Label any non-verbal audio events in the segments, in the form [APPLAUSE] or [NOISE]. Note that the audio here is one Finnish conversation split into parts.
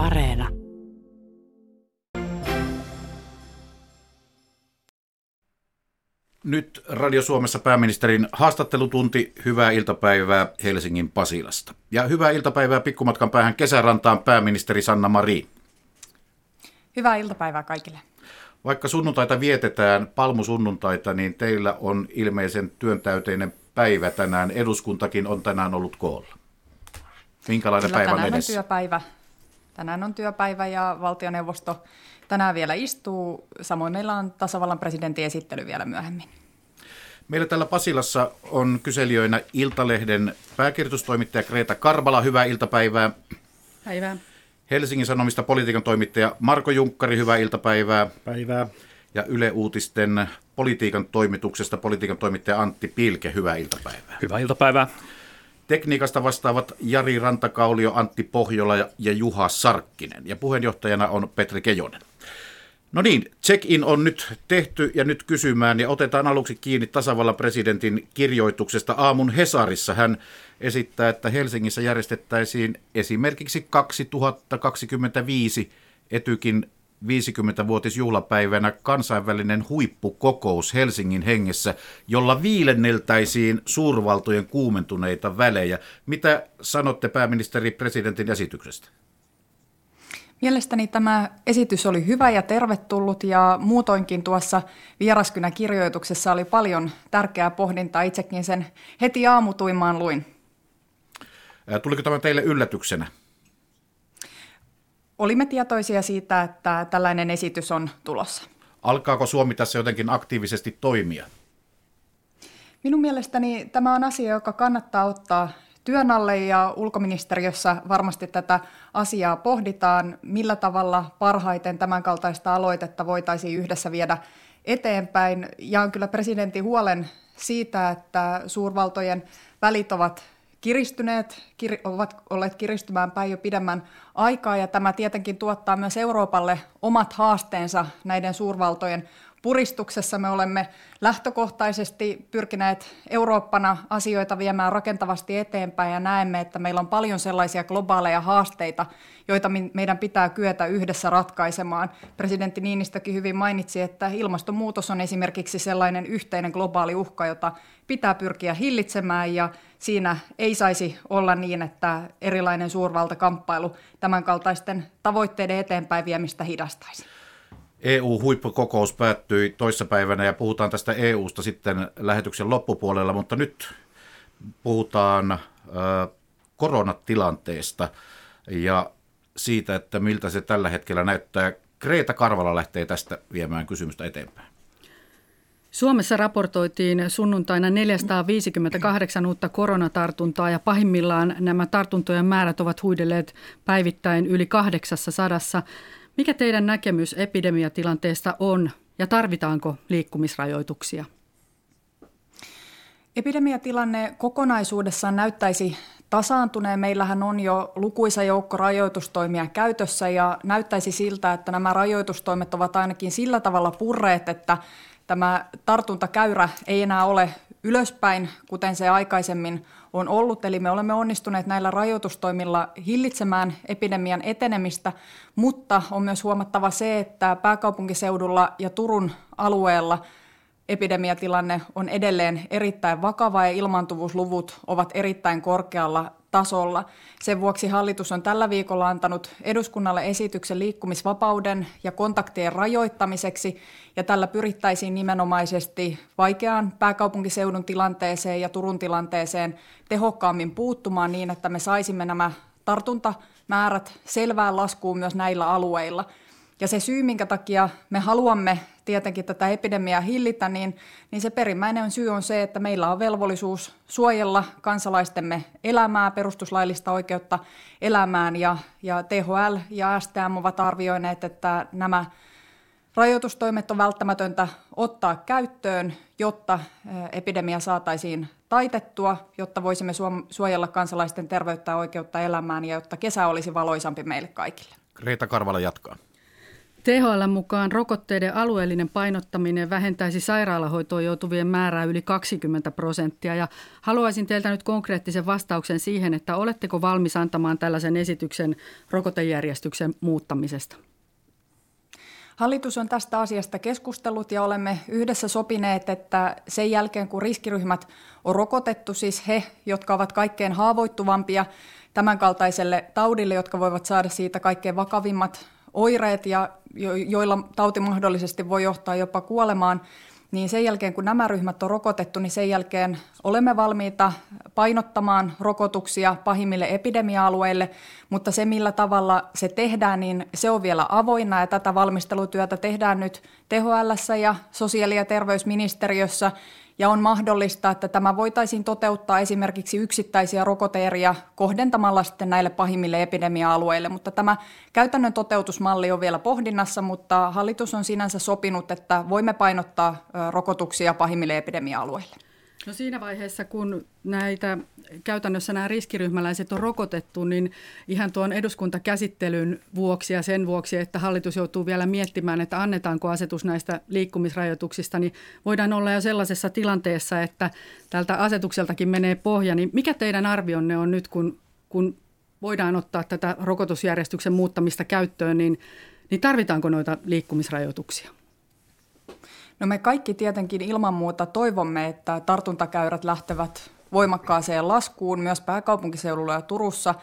Areena. Nyt Radio Suomessa pääministerin haastattelutunti. Hyvää iltapäivää Helsingin Pasilasta. Ja hyvää iltapäivää pikkumatkan päähän kesärantaan pääministeri Sanna Marin. Hyvää iltapäivää kaikille. Vaikka sunnuntaita vietetään, palmusunnuntaita, niin teillä on ilmeisen työntäyteinen päivä tänään. Eduskuntakin on tänään ollut koolla. Minkälainen Kyllä päivä on tänään on edessä? työpäivä. Tänään on työpäivä ja valtioneuvosto tänään vielä istuu. Samoin meillä on tasavallan presidentin esittely vielä myöhemmin. Meillä täällä Pasilassa on kyselijöinä Iltalehden pääkirjoitustoimittaja Kreta Karbala. Hyvää iltapäivää. Päivää. Helsingin Sanomista politiikan toimittaja Marko Junkkari. Hyvää iltapäivää. Päivää. Ja Yle Uutisten politiikan toimituksesta politiikan toimittaja Antti Pilke. Hyvää iltapäivää. Hyvää iltapäivää. Tekniikasta vastaavat Jari Rantakaulio, Antti Pohjola ja- Juha Sarkkinen. Ja puheenjohtajana on Petri Kejonen. No niin, check-in on nyt tehty ja nyt kysymään ja otetaan aluksi kiinni tasavallan presidentin kirjoituksesta aamun Hesarissa. Hän esittää, että Helsingissä järjestettäisiin esimerkiksi 2025 Etykin 50-vuotisjuhlapäivänä kansainvälinen huippukokous Helsingin hengessä, jolla viilenneltäisiin suurvaltojen kuumentuneita välejä. Mitä sanotte pääministeri presidentin esityksestä? Mielestäni tämä esitys oli hyvä ja tervetullut ja muutoinkin tuossa vieraskynäkirjoituksessa oli paljon tärkeää pohdintaa. Itsekin sen heti aamutuimaan luin. Ää, Tuliko tämä teille yllätyksenä? Olimme tietoisia siitä, että tällainen esitys on tulossa. Alkaako Suomi tässä jotenkin aktiivisesti toimia? Minun mielestäni tämä on asia, joka kannattaa ottaa työn alle ja ulkoministeriössä varmasti tätä asiaa pohditaan, millä tavalla parhaiten tämänkaltaista aloitetta voitaisiin yhdessä viedä eteenpäin. Ja on kyllä presidentin huolen siitä, että suurvaltojen välit ovat kiristyneet, kir, ovat olleet kiristymään päin jo pidemmän aikaa, ja tämä tietenkin tuottaa myös Euroopalle omat haasteensa näiden suurvaltojen puristuksessa. Me olemme lähtökohtaisesti pyrkineet Eurooppana asioita viemään rakentavasti eteenpäin ja näemme, että meillä on paljon sellaisia globaaleja haasteita, joita meidän pitää kyetä yhdessä ratkaisemaan. Presidentti Niinistökin hyvin mainitsi, että ilmastonmuutos on esimerkiksi sellainen yhteinen globaali uhka, jota pitää pyrkiä hillitsemään ja siinä ei saisi olla niin, että erilainen suurvaltakamppailu tämänkaltaisten tavoitteiden eteenpäin viemistä hidastaisi. EU-huippukokous päättyi toissapäivänä ja puhutaan tästä EUsta sitten lähetyksen loppupuolella, mutta nyt puhutaan koronatilanteesta ja siitä, että miltä se tällä hetkellä näyttää. Kreeta Karvala lähtee tästä viemään kysymystä eteenpäin. Suomessa raportoitiin sunnuntaina 458 uutta koronatartuntaa ja pahimmillaan nämä tartuntojen määrät ovat huidelleet päivittäin yli 800. Mikä teidän näkemys epidemiatilanteesta on ja tarvitaanko liikkumisrajoituksia? Epidemiatilanne kokonaisuudessaan näyttäisi tasaantuneen. Meillähän on jo lukuisa joukko rajoitustoimia käytössä ja näyttäisi siltä, että nämä rajoitustoimet ovat ainakin sillä tavalla purreet, että tämä tartuntakäyrä ei enää ole ylöspäin, kuten se aikaisemmin on ollut. Eli me olemme onnistuneet näillä rajoitustoimilla hillitsemään epidemian etenemistä, mutta on myös huomattava se, että pääkaupunkiseudulla ja Turun alueella epidemiatilanne on edelleen erittäin vakava ja ilmaantuvuusluvut ovat erittäin korkealla tasolla. Sen vuoksi hallitus on tällä viikolla antanut eduskunnalle esityksen liikkumisvapauden ja kontaktien rajoittamiseksi, ja tällä pyrittäisiin nimenomaisesti vaikeaan pääkaupunkiseudun tilanteeseen ja Turun tilanteeseen tehokkaammin puuttumaan niin, että me saisimme nämä tartuntamäärät selvään laskuun myös näillä alueilla. Ja se syy, minkä takia me haluamme tietenkin tätä epidemiaa hillitä, niin, niin se perimmäinen syy on se, että meillä on velvollisuus suojella kansalaistemme elämää, perustuslaillista oikeutta elämään, ja, ja THL ja STM ovat arvioineet, että nämä rajoitustoimet on välttämätöntä ottaa käyttöön, jotta epidemia saataisiin taitettua, jotta voisimme suojella kansalaisten terveyttä ja oikeutta elämään, ja jotta kesä olisi valoisampi meille kaikille. Reeta Karvala jatkaa. THL mukaan rokotteiden alueellinen painottaminen vähentäisi sairaalahoitoon joutuvien määrää yli 20 prosenttia. Ja haluaisin teiltä nyt konkreettisen vastauksen siihen, että oletteko valmis antamaan tällaisen esityksen rokotejärjestyksen muuttamisesta? Hallitus on tästä asiasta keskustellut ja olemme yhdessä sopineet, että sen jälkeen kun riskiryhmät on rokotettu, siis he, jotka ovat kaikkein haavoittuvampia tämänkaltaiselle taudille, jotka voivat saada siitä kaikkein vakavimmat oireet ja joilla tauti mahdollisesti voi johtaa jopa kuolemaan, niin sen jälkeen kun nämä ryhmät on rokotettu, niin sen jälkeen olemme valmiita painottamaan rokotuksia pahimmille epidemia-alueille, mutta se millä tavalla se tehdään, niin se on vielä avoinna ja tätä valmistelutyötä tehdään nyt THL ja sosiaali- ja terveysministeriössä ja on mahdollista, että tämä voitaisiin toteuttaa esimerkiksi yksittäisiä rokoteeria kohdentamalla sitten näille pahimmille epidemia-alueille, mutta tämä käytännön toteutusmalli on vielä pohdinnassa, mutta hallitus on sinänsä sopinut, että voimme painottaa rokotuksia pahimmille epidemia-alueille. No siinä vaiheessa, kun näitä käytännössä nämä riskiryhmäläiset on rokotettu, niin ihan tuon eduskuntakäsittelyn vuoksi ja sen vuoksi, että hallitus joutuu vielä miettimään, että annetaanko asetus näistä liikkumisrajoituksista, niin voidaan olla jo sellaisessa tilanteessa, että tältä asetukseltakin menee pohja. Niin mikä teidän arvionne on nyt, kun, kun voidaan ottaa tätä rokotusjärjestyksen muuttamista käyttöön, niin, niin tarvitaanko noita liikkumisrajoituksia? No me kaikki tietenkin ilman muuta toivomme, että tartuntakäyrät lähtevät voimakkaaseen laskuun myös pääkaupunkiseudulla ja Turussa.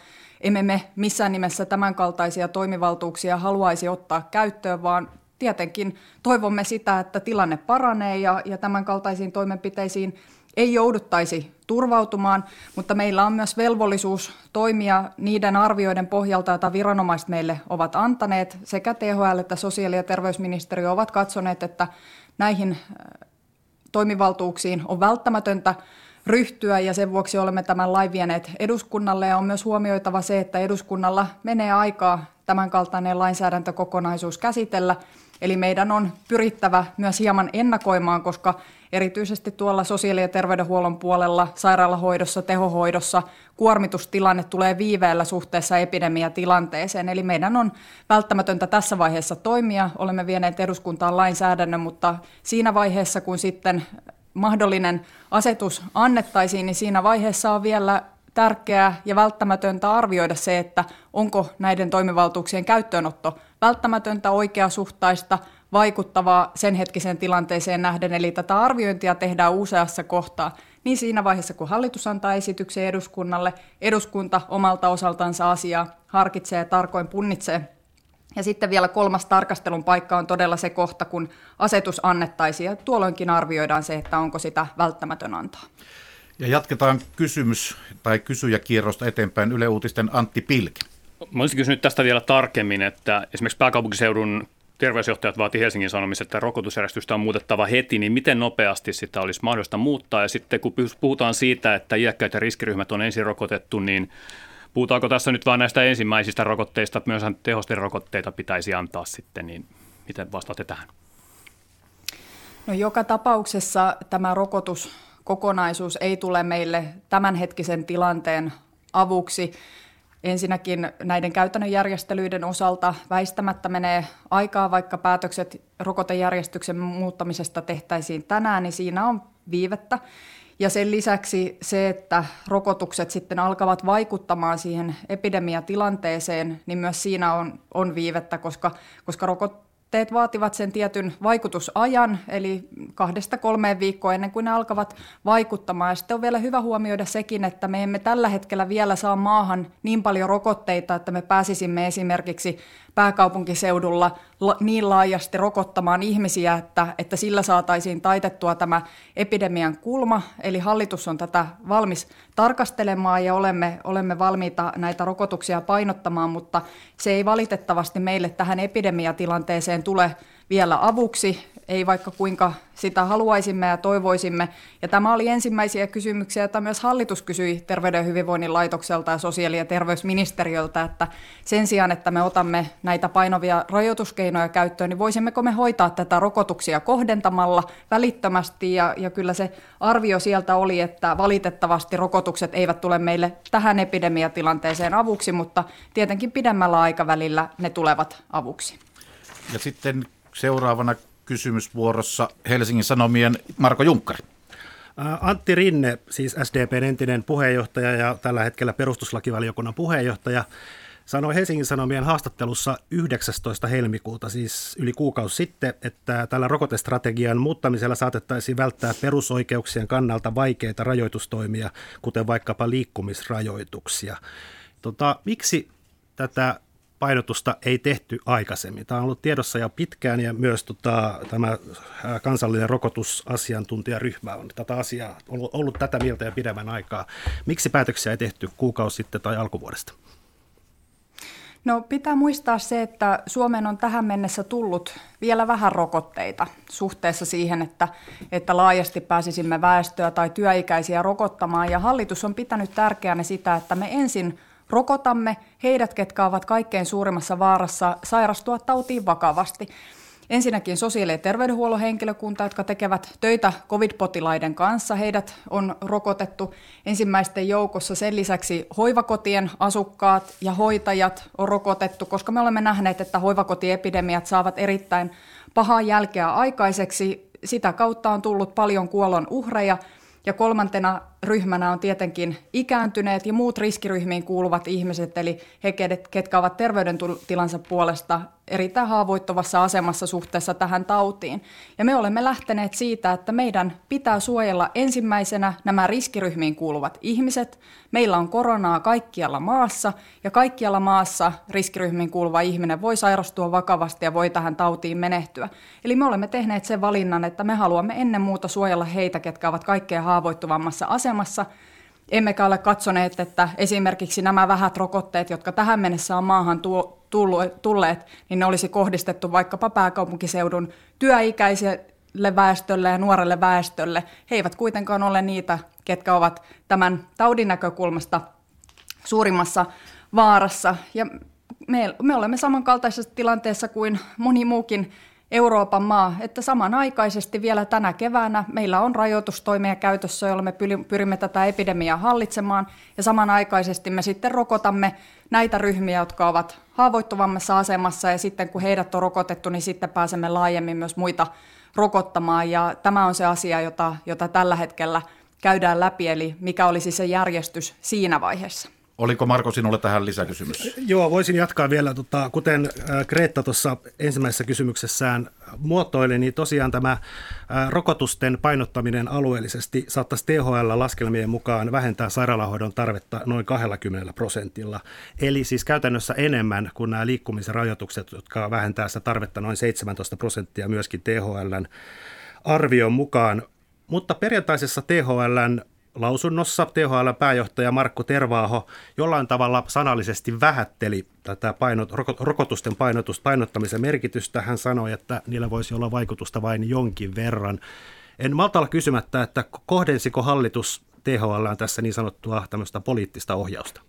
Emme me missään nimessä tämänkaltaisia toimivaltuuksia haluaisi ottaa käyttöön, vaan tietenkin toivomme sitä, että tilanne paranee ja, ja tämänkaltaisiin toimenpiteisiin ei jouduttaisi turvautumaan, mutta meillä on myös velvollisuus toimia niiden arvioiden pohjalta, joita viranomaiset meille ovat antaneet. Sekä THL että sosiaali- ja terveysministeriö ovat katsoneet, että näihin äh, toimivaltuuksiin on välttämätöntä ryhtyä ja sen vuoksi olemme tämän lain vieneet eduskunnalle ja on myös huomioitava se, että eduskunnalla menee aikaa tämänkaltainen lainsäädäntökokonaisuus käsitellä. Eli meidän on pyrittävä myös hieman ennakoimaan, koska erityisesti tuolla sosiaali- ja terveydenhuollon puolella, sairaalahoidossa, tehohoidossa kuormitustilanne tulee viiveellä suhteessa epidemiatilanteeseen. Eli meidän on välttämätöntä tässä vaiheessa toimia. Olemme vieneet eduskuntaan lainsäädännön, mutta siinä vaiheessa, kun sitten mahdollinen asetus annettaisiin, niin siinä vaiheessa on vielä tärkeää ja välttämätöntä arvioida se, että onko näiden toimivaltuuksien käyttöönotto välttämätöntä, oikeasuhtaista, vaikuttavaa sen hetkiseen tilanteeseen nähden. Eli tätä arviointia tehdään useassa kohtaa. Niin siinä vaiheessa, kun hallitus antaa esityksen eduskunnalle, eduskunta omalta osaltansa asiaa harkitsee ja tarkoin punnitsee. Ja sitten vielä kolmas tarkastelun paikka on todella se kohta, kun asetus annettaisiin, ja tuolloinkin arvioidaan se, että onko sitä välttämätön antaa. Ja jatketaan kysymys- tai kysyjäkierrosta eteenpäin Yle Uutisten Antti Pilki. Mä olisin kysynyt tästä vielä tarkemmin, että esimerkiksi pääkaupunkiseudun terveysjohtajat vaati Helsingin Sanomissa, että rokotusjärjestystä on muutettava heti, niin miten nopeasti sitä olisi mahdollista muuttaa? Ja sitten kun puhutaan siitä, että iäkkäät ja riskiryhmät on ensin rokotettu, niin puhutaanko tässä nyt vain näistä ensimmäisistä rokotteista, myös tehosten rokotteita pitäisi antaa sitten, niin miten vastaatte tähän? No joka tapauksessa tämä rokotuskokonaisuus ei tule meille tämänhetkisen tilanteen avuksi. Ensinnäkin näiden käytännön järjestelyiden osalta väistämättä menee aikaa, vaikka päätökset rokotejärjestyksen muuttamisesta tehtäisiin tänään, niin siinä on viivettä. Ja sen lisäksi se, että rokotukset sitten alkavat vaikuttamaan siihen epidemiatilanteeseen, niin myös siinä on, on viivettä, koska, koska rokot, rokotteet vaativat sen tietyn vaikutusajan, eli kahdesta kolmeen viikkoa ennen kuin ne alkavat vaikuttamaan. Ja sitten on vielä hyvä huomioida sekin, että me emme tällä hetkellä vielä saa maahan niin paljon rokotteita, että me pääsisimme esimerkiksi pääkaupunkiseudulla niin laajasti rokottamaan ihmisiä, että, että sillä saataisiin taitettua tämä epidemian kulma. Eli hallitus on tätä valmis tarkastelemaan ja olemme, olemme valmiita näitä rokotuksia painottamaan, mutta se ei valitettavasti meille tähän epidemiatilanteeseen tule vielä avuksi ei vaikka kuinka sitä haluaisimme ja toivoisimme. Ja tämä oli ensimmäisiä kysymyksiä, joita myös hallitus kysyi Terveyden ja hyvinvoinnin laitokselta ja sosiaali- ja terveysministeriöltä, että sen sijaan, että me otamme näitä painovia rajoituskeinoja käyttöön, niin voisimmeko me hoitaa tätä rokotuksia kohdentamalla välittömästi. Ja, ja kyllä se arvio sieltä oli, että valitettavasti rokotukset eivät tule meille tähän epidemiatilanteeseen avuksi, mutta tietenkin pidemmällä aikavälillä ne tulevat avuksi. Ja sitten seuraavana kysymysvuorossa Helsingin Sanomien Marko Junkkari. Antti Rinne, siis SDPn entinen puheenjohtaja ja tällä hetkellä perustuslakivaliokunnan puheenjohtaja, sanoi Helsingin Sanomien haastattelussa 19. helmikuuta, siis yli kuukausi sitten, että tällä rokotestrategian muuttamisella saatettaisiin välttää perusoikeuksien kannalta vaikeita rajoitustoimia, kuten vaikkapa liikkumisrajoituksia. Tota, miksi tätä painotusta ei tehty aikaisemmin. Tämä on ollut tiedossa jo pitkään ja myös tota, tämä kansallinen rokotusasiantuntijaryhmä on tätä asiaa ollut, ollut tätä mieltä jo pidemmän aikaa. Miksi päätöksiä ei tehty kuukausi sitten tai alkuvuodesta? No pitää muistaa se, että Suomeen on tähän mennessä tullut vielä vähän rokotteita suhteessa siihen, että, että laajasti pääsisimme väestöä tai työikäisiä rokottamaan. Ja hallitus on pitänyt tärkeänä sitä, että me ensin rokotamme heidät, ketkä ovat kaikkein suurimmassa vaarassa sairastua tautiin vakavasti. Ensinnäkin sosiaali- ja terveydenhuollon henkilökunta, jotka tekevät töitä covid-potilaiden kanssa. Heidät on rokotettu ensimmäisten joukossa. Sen lisäksi hoivakotien asukkaat ja hoitajat on rokotettu, koska me olemme nähneet, että hoivakotiepidemiat saavat erittäin pahaa jälkeä aikaiseksi. Sitä kautta on tullut paljon kuolon uhreja. Ja kolmantena ryhmänä on tietenkin ikääntyneet ja muut riskiryhmiin kuuluvat ihmiset, eli he, ketkä ovat terveydentilansa puolesta erittäin haavoittuvassa asemassa suhteessa tähän tautiin. Ja me olemme lähteneet siitä, että meidän pitää suojella ensimmäisenä nämä riskiryhmiin kuuluvat ihmiset. Meillä on koronaa kaikkialla maassa ja kaikkialla maassa riskiryhmiin kuuluva ihminen voi sairastua vakavasti ja voi tähän tautiin menehtyä. Eli me olemme tehneet sen valinnan, että me haluamme ennen muuta suojella heitä, ketkä ovat kaikkein haavoittuvammassa asemassa – Emmekä ole katsoneet, että esimerkiksi nämä vähät rokotteet, jotka tähän mennessä on maahan tuo, tulleet, niin ne olisi kohdistettu vaikkapa pääkaupunkiseudun työikäiselle väestölle ja nuorelle väestölle. He eivät kuitenkaan ole niitä, ketkä ovat tämän taudin näkökulmasta suurimmassa vaarassa. Ja me, me olemme samankaltaisessa tilanteessa kuin moni muukin Euroopan maa, että samanaikaisesti vielä tänä keväänä meillä on rajoitustoimia käytössä, joilla me pyrimme tätä epidemiaa hallitsemaan, ja samanaikaisesti me sitten rokotamme näitä ryhmiä, jotka ovat haavoittuvammassa asemassa, ja sitten kun heidät on rokotettu, niin sitten pääsemme laajemmin myös muita rokottamaan, ja tämä on se asia, jota, jota tällä hetkellä käydään läpi, eli mikä olisi se järjestys siinä vaiheessa. Oliko Marko sinulle tähän lisäkysymys? Joo, voisin jatkaa vielä. Tota, kuten Kreetta tuossa ensimmäisessä kysymyksessään muotoili, niin tosiaan tämä rokotusten painottaminen alueellisesti saattaisi THL laskelmien mukaan vähentää sairaalahoidon tarvetta noin 20 prosentilla. Eli siis käytännössä enemmän kuin nämä liikkumisen rajoitukset, jotka vähentää sitä tarvetta noin 17 prosenttia myöskin THLn arvion mukaan. Mutta perjantaisessa THLn lausunnossa THL pääjohtaja Markku Tervaaho jollain tavalla sanallisesti vähätteli tätä painot, rokotusten painotusta, painottamisen merkitystä. Hän sanoi, että niillä voisi olla vaikutusta vain jonkin verran. En malta olla kysymättä, että kohdensiko hallitus THL tässä niin sanottua tämmöistä poliittista ohjausta?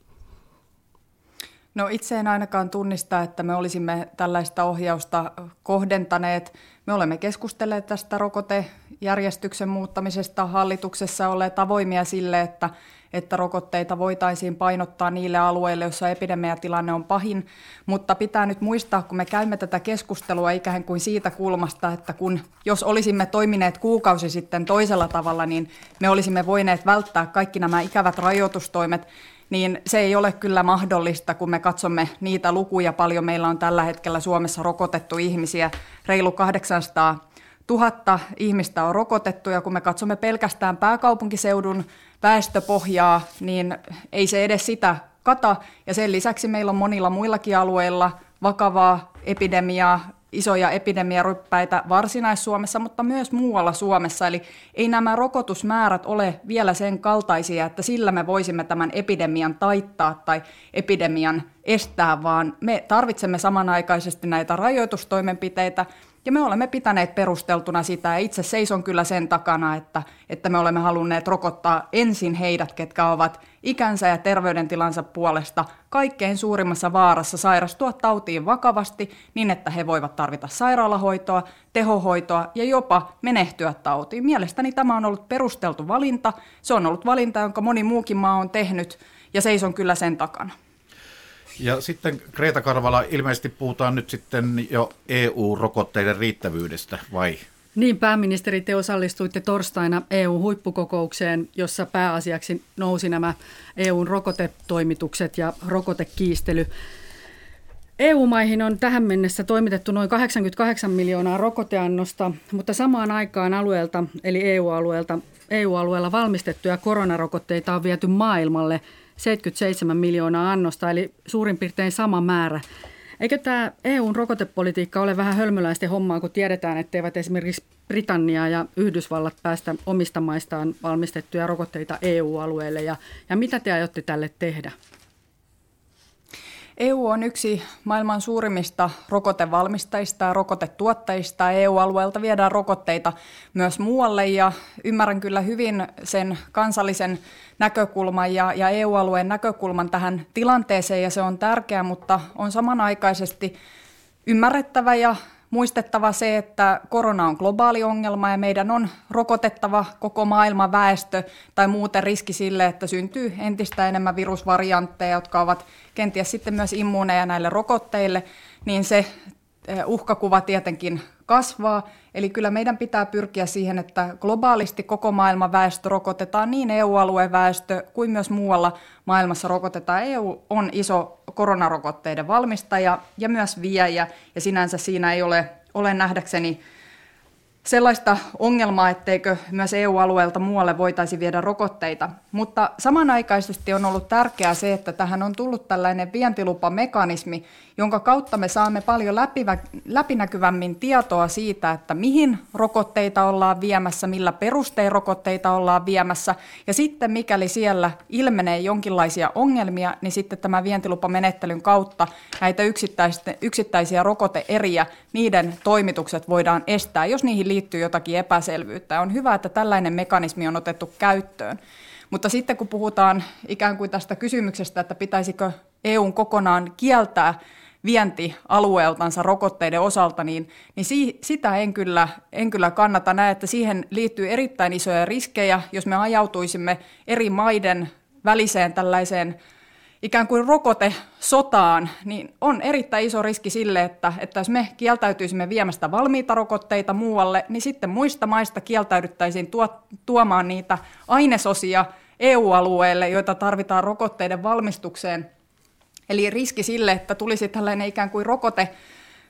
No itse en ainakaan tunnista, että me olisimme tällaista ohjausta kohdentaneet. Me olemme keskustelleet tästä rokotejärjestyksen muuttamisesta hallituksessa, olleet avoimia sille, että, että rokotteita voitaisiin painottaa niille alueille, joissa epidemiatilanne on pahin. Mutta pitää nyt muistaa, kun me käymme tätä keskustelua ikään kuin siitä kulmasta, että kun jos olisimme toimineet kuukausi sitten toisella tavalla, niin me olisimme voineet välttää kaikki nämä ikävät rajoitustoimet niin se ei ole kyllä mahdollista, kun me katsomme niitä lukuja. Paljon meillä on tällä hetkellä Suomessa rokotettu ihmisiä, reilu 800 000 ihmistä on rokotettu, ja kun me katsomme pelkästään pääkaupunkiseudun väestöpohjaa, niin ei se edes sitä kata. Ja sen lisäksi meillä on monilla muillakin alueilla vakavaa epidemiaa, isoja epidemiaryppäitä Varsinais-Suomessa, mutta myös muualla Suomessa. Eli ei nämä rokotusmäärät ole vielä sen kaltaisia, että sillä me voisimme tämän epidemian taittaa tai epidemian estää, vaan me tarvitsemme samanaikaisesti näitä rajoitustoimenpiteitä, ja me olemme pitäneet perusteltuna sitä, ja itse seison kyllä sen takana, että, että me olemme halunneet rokottaa ensin heidät, ketkä ovat ikänsä ja terveydentilansa puolesta kaikkein suurimmassa vaarassa sairastua tautiin vakavasti niin, että he voivat tarvita sairaalahoitoa, tehohoitoa ja jopa menehtyä tautiin. Mielestäni tämä on ollut perusteltu valinta. Se on ollut valinta, jonka moni muukin maa on tehnyt, ja seison kyllä sen takana. Ja sitten Kreta Karvala, ilmeisesti puhutaan nyt sitten jo EU-rokotteiden riittävyydestä, vai? Niin, pääministeri, te osallistuitte torstaina EU-huippukokoukseen, jossa pääasiaksi nousi nämä EUn rokotetoimitukset ja rokotekiistely. EU-maihin on tähän mennessä toimitettu noin 88 miljoonaa rokoteannosta, mutta samaan aikaan alueelta, eli EU-alueelta, EU-alueella valmistettuja koronarokotteita on viety maailmalle 77 miljoonaa annosta, eli suurin piirtein sama määrä. Eikö tämä EUn rokotepolitiikka ole vähän hölmöläisten hommaa, kun tiedetään, etteivät esimerkiksi Britannia ja Yhdysvallat päästä omista maistaan valmistettuja rokotteita EU-alueelle, ja, ja mitä te aiotte tälle tehdä? EU on yksi maailman suurimmista rokotevalmistajista ja rokotetuottajista. EU-alueelta viedään rokotteita myös muualle ja ymmärrän kyllä hyvin sen kansallisen näkökulman ja, ja EU-alueen näkökulman tähän tilanteeseen ja se on tärkeää, mutta on samanaikaisesti ymmärrettävä ja muistettava se, että korona on globaali ongelma ja meidän on rokotettava koko maailman väestö tai muuten riski sille, että syntyy entistä enemmän virusvariantteja, jotka ovat kenties sitten myös immuuneja näille rokotteille, niin se uhkakuva tietenkin kasvaa. Eli kyllä meidän pitää pyrkiä siihen, että globaalisti koko maailman väestö rokotetaan, niin EU-alueen väestö kuin myös muualla maailmassa rokotetaan. EU on iso koronarokotteiden valmistaja ja myös viejä, ja sinänsä siinä ei ole, ole nähdäkseni sellaista ongelmaa, etteikö myös EU-alueelta muualle voitaisi viedä rokotteita. Mutta samanaikaisesti on ollut tärkeää se, että tähän on tullut tällainen vientilupamekanismi, jonka kautta me saamme paljon läpivä, läpinäkyvämmin tietoa siitä, että mihin rokotteita ollaan viemässä, millä perustein rokotteita ollaan viemässä. Ja sitten mikäli siellä ilmenee jonkinlaisia ongelmia, niin sitten tämä vientilupamenettelyn kautta näitä yksittäisiä rokoteeriä, niiden toimitukset voidaan estää, jos niihin liittyy jotakin epäselvyyttä. On hyvä, että tällainen mekanismi on otettu käyttöön. Mutta sitten kun puhutaan ikään kuin tästä kysymyksestä, että pitäisikö EUn kokonaan kieltää vienti alueeltansa rokotteiden osalta, niin, niin si, sitä en kyllä, en kyllä kannata näe, että siihen liittyy erittäin isoja riskejä, jos me ajautuisimme eri maiden väliseen tällaiseen ikään kuin rokotesotaan, niin on erittäin iso riski sille, että, että jos me kieltäytyisimme viemästä valmiita rokotteita muualle, niin sitten muista maista kieltäydyttäisiin tuo, tuomaan niitä ainesosia EU-alueelle, joita tarvitaan rokotteiden valmistukseen. Eli riski sille, että tulisi tällainen ikään kuin rokote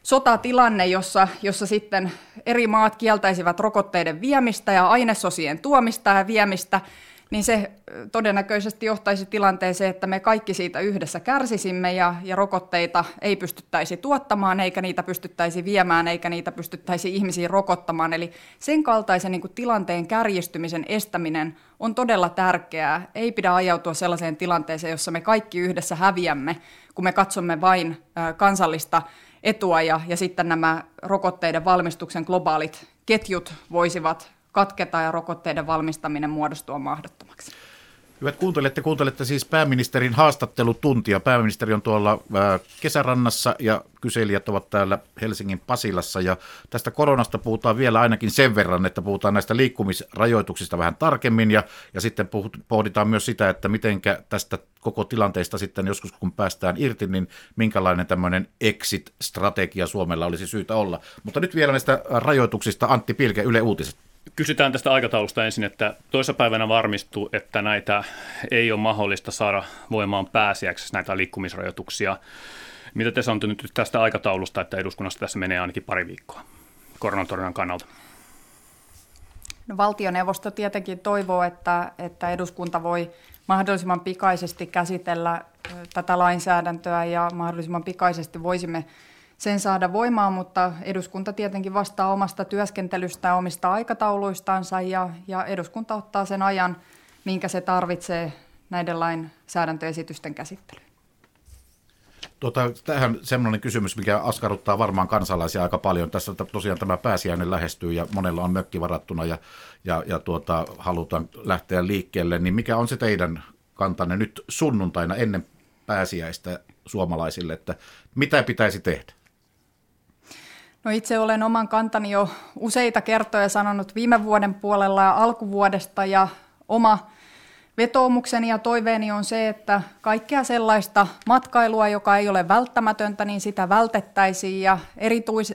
sotatilanne, jossa, jossa sitten eri maat kieltäisivät rokotteiden viemistä ja ainesosien tuomista ja viemistä, niin se todennäköisesti johtaisi tilanteeseen, että me kaikki siitä yhdessä kärsisimme ja, ja rokotteita ei pystyttäisi tuottamaan, eikä niitä pystyttäisi viemään, eikä niitä pystyttäisi ihmisiin rokottamaan. Eli sen kaltaisen niin kuin, tilanteen kärjistymisen estäminen on todella tärkeää. Ei pidä ajautua sellaiseen tilanteeseen, jossa me kaikki yhdessä häviämme, kun me katsomme vain kansallista etua ja, ja sitten nämä rokotteiden valmistuksen globaalit ketjut voisivat katketa ja rokotteiden valmistaminen muodostua mahdottomaksi. Hyvät kuuntelette, kuuntelette siis pääministerin haastattelutuntia. Pääministeri on tuolla kesärannassa ja kyselijät ovat täällä Helsingin Pasilassa. Ja tästä koronasta puhutaan vielä ainakin sen verran, että puhutaan näistä liikkumisrajoituksista vähän tarkemmin. Ja, ja sitten pohditaan myös sitä, että miten tästä koko tilanteesta sitten joskus kun päästään irti, niin minkälainen tämmöinen exit-strategia Suomella olisi syytä olla. Mutta nyt vielä näistä rajoituksista Antti Pilke, Yle Uutiset. Kysytään tästä aikataulusta ensin, että toissapäivänä varmistuu, että näitä ei ole mahdollista saada voimaan pääsiäksi näitä liikkumisrajoituksia. Mitä te sanotte nyt tästä aikataulusta, että eduskunnassa tässä menee ainakin pari viikkoa koronatorjunnan kannalta? No, valtioneuvosto tietenkin toivoo, että, että eduskunta voi mahdollisimman pikaisesti käsitellä tätä lainsäädäntöä ja mahdollisimman pikaisesti voisimme sen saada voimaan, mutta eduskunta tietenkin vastaa omasta työskentelystä omista aikatauluistansa ja, ja eduskunta ottaa sen ajan, minkä se tarvitsee näiden lainsäädäntöesitysten käsittelyyn. Tuota, tähän semmoinen kysymys, mikä askarruttaa varmaan kansalaisia aika paljon. Tässä tosiaan tämä pääsiäinen lähestyy ja monella on mökki varattuna ja, ja, ja tuota, halutaan lähteä liikkeelle. Niin mikä on se teidän kantanne nyt sunnuntaina ennen pääsiäistä suomalaisille, että mitä pitäisi tehdä? No itse olen oman kantani jo useita kertoja sanonut viime vuoden puolella ja alkuvuodesta ja oma vetoomukseni ja toiveeni on se, että kaikkea sellaista matkailua, joka ei ole välttämätöntä, niin sitä vältettäisiin ja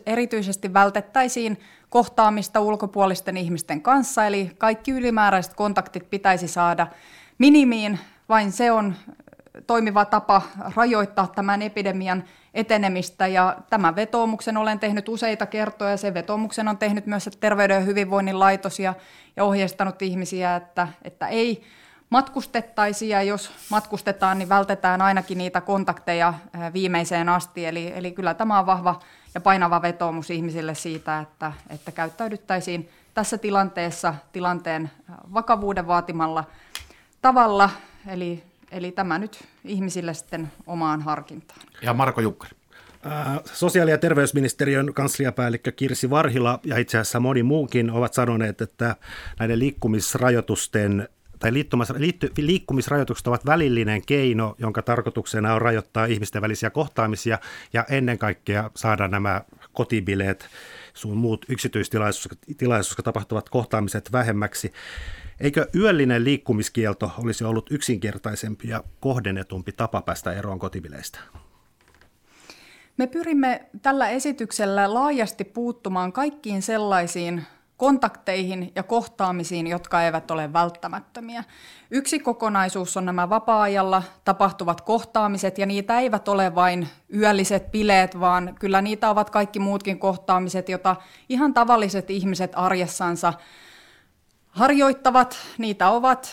erityisesti vältettäisiin kohtaamista ulkopuolisten ihmisten kanssa. Eli kaikki ylimääräiset kontaktit pitäisi saada minimiin, vain se on toimiva tapa rajoittaa tämän epidemian etenemistä ja tämän vetoomuksen olen tehnyt useita kertoja. Se vetoomuksen on tehnyt myös Terveyden ja hyvinvoinnin laitos ja, ja ohjeistanut ihmisiä, että, että ei matkustettaisiin ja jos matkustetaan, niin vältetään ainakin niitä kontakteja viimeiseen asti. Eli, eli kyllä tämä on vahva ja painava vetoomus ihmisille siitä, että, että käyttäydyttäisiin tässä tilanteessa tilanteen vakavuuden vaatimalla tavalla. Eli, eli tämä nyt ihmisille sitten omaan harkintaan. Ja Marko Jukkari. Sosiaali- ja terveysministeriön kansliapäällikkö Kirsi Varhila ja itse asiassa moni muukin ovat sanoneet, että näiden liikkumisrajoitusten tai liitty, liikkumisrajoitukset ovat välillinen keino, jonka tarkoituksena on rajoittaa ihmisten välisiä kohtaamisia ja ennen kaikkea saada nämä kotibileet, sun muut yksityistilaisuudet, tapahtuvat kohtaamiset vähemmäksi. Eikö yöllinen liikkumiskielto olisi ollut yksinkertaisempi ja kohdennetumpi tapa päästä eroon kotibileistä? Me pyrimme tällä esityksellä laajasti puuttumaan kaikkiin sellaisiin kontakteihin ja kohtaamisiin, jotka eivät ole välttämättömiä. Yksi kokonaisuus on nämä vapaa-ajalla tapahtuvat kohtaamiset, ja niitä eivät ole vain yölliset bileet, vaan kyllä niitä ovat kaikki muutkin kohtaamiset, joita ihan tavalliset ihmiset arjessansa harjoittavat. Niitä ovat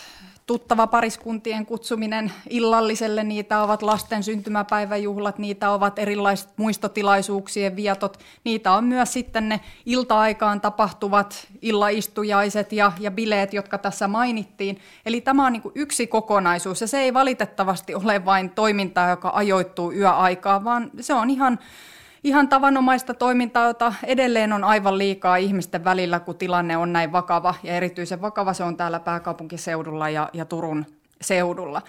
tuttava pariskuntien kutsuminen illalliselle, niitä ovat lasten syntymäpäiväjuhlat, niitä ovat erilaiset muistotilaisuuksien vietot, niitä on myös sitten ne ilta-aikaan tapahtuvat illaistujaiset ja, ja bileet, jotka tässä mainittiin. Eli tämä on niin yksi kokonaisuus ja se ei valitettavasti ole vain toimintaa, joka ajoittuu yöaikaan, vaan se on ihan ihan tavanomaista toimintaa, jota edelleen on aivan liikaa ihmisten välillä, kun tilanne on näin vakava. Ja erityisen vakava se on täällä pääkaupunkiseudulla ja, ja Turun seudulla.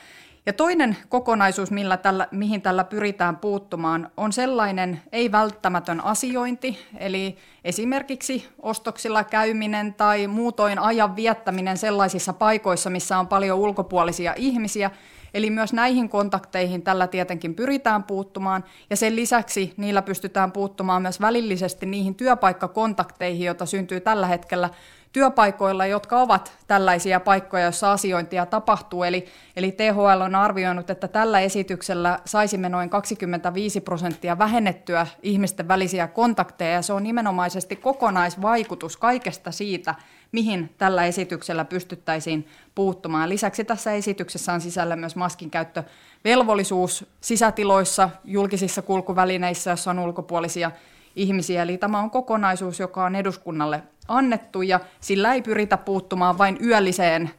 Ja toinen kokonaisuus, millä tällä, mihin tällä pyritään puuttumaan, on sellainen ei-välttämätön asiointi, eli esimerkiksi ostoksilla käyminen tai muutoin ajan viettäminen sellaisissa paikoissa, missä on paljon ulkopuolisia ihmisiä, Eli myös näihin kontakteihin tällä tietenkin pyritään puuttumaan, ja sen lisäksi niillä pystytään puuttumaan myös välillisesti niihin työpaikkakontakteihin, joita syntyy tällä hetkellä työpaikoilla, jotka ovat tällaisia paikkoja, joissa asiointia tapahtuu. Eli, eli THL on arvioinut, että tällä esityksellä saisimme noin 25 prosenttia vähennettyä ihmisten välisiä kontakteja, ja se on nimenomaisesti kokonaisvaikutus kaikesta siitä, mihin tällä esityksellä pystyttäisiin puuttumaan. Lisäksi tässä esityksessä on sisällä myös maskin käyttövelvollisuus sisätiloissa, julkisissa kulkuvälineissä, joissa on ulkopuolisia ihmisiä. Eli tämä on kokonaisuus, joka on eduskunnalle annettu ja sillä ei pyritä puuttumaan vain yölliseen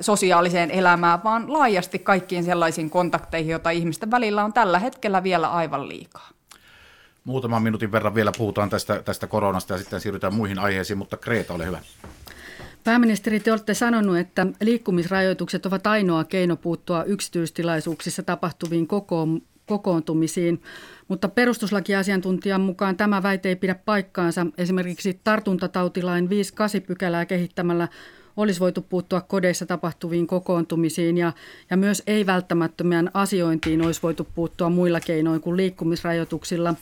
sosiaaliseen elämään, vaan laajasti kaikkiin sellaisiin kontakteihin, joita ihmisten välillä on tällä hetkellä vielä aivan liikaa. Muutaman minuutin verran vielä puhutaan tästä, tästä koronasta ja sitten siirrytään muihin aiheisiin, mutta Kreeta, ole hyvä. Pääministeri, te olette sanonut, että liikkumisrajoitukset ovat ainoa keino puuttua yksityistilaisuuksissa tapahtuviin kokoon, kokoontumisiin, mutta perustuslakiasiantuntijan mukaan tämä väite ei pidä paikkaansa. Esimerkiksi tartuntatautilain 5.8 pykälää kehittämällä olisi voitu puuttua kodeissa tapahtuviin kokoontumisiin ja, ja myös ei-välttämättömään asiointiin olisi voitu puuttua muilla keinoin kuin liikkumisrajoituksilla.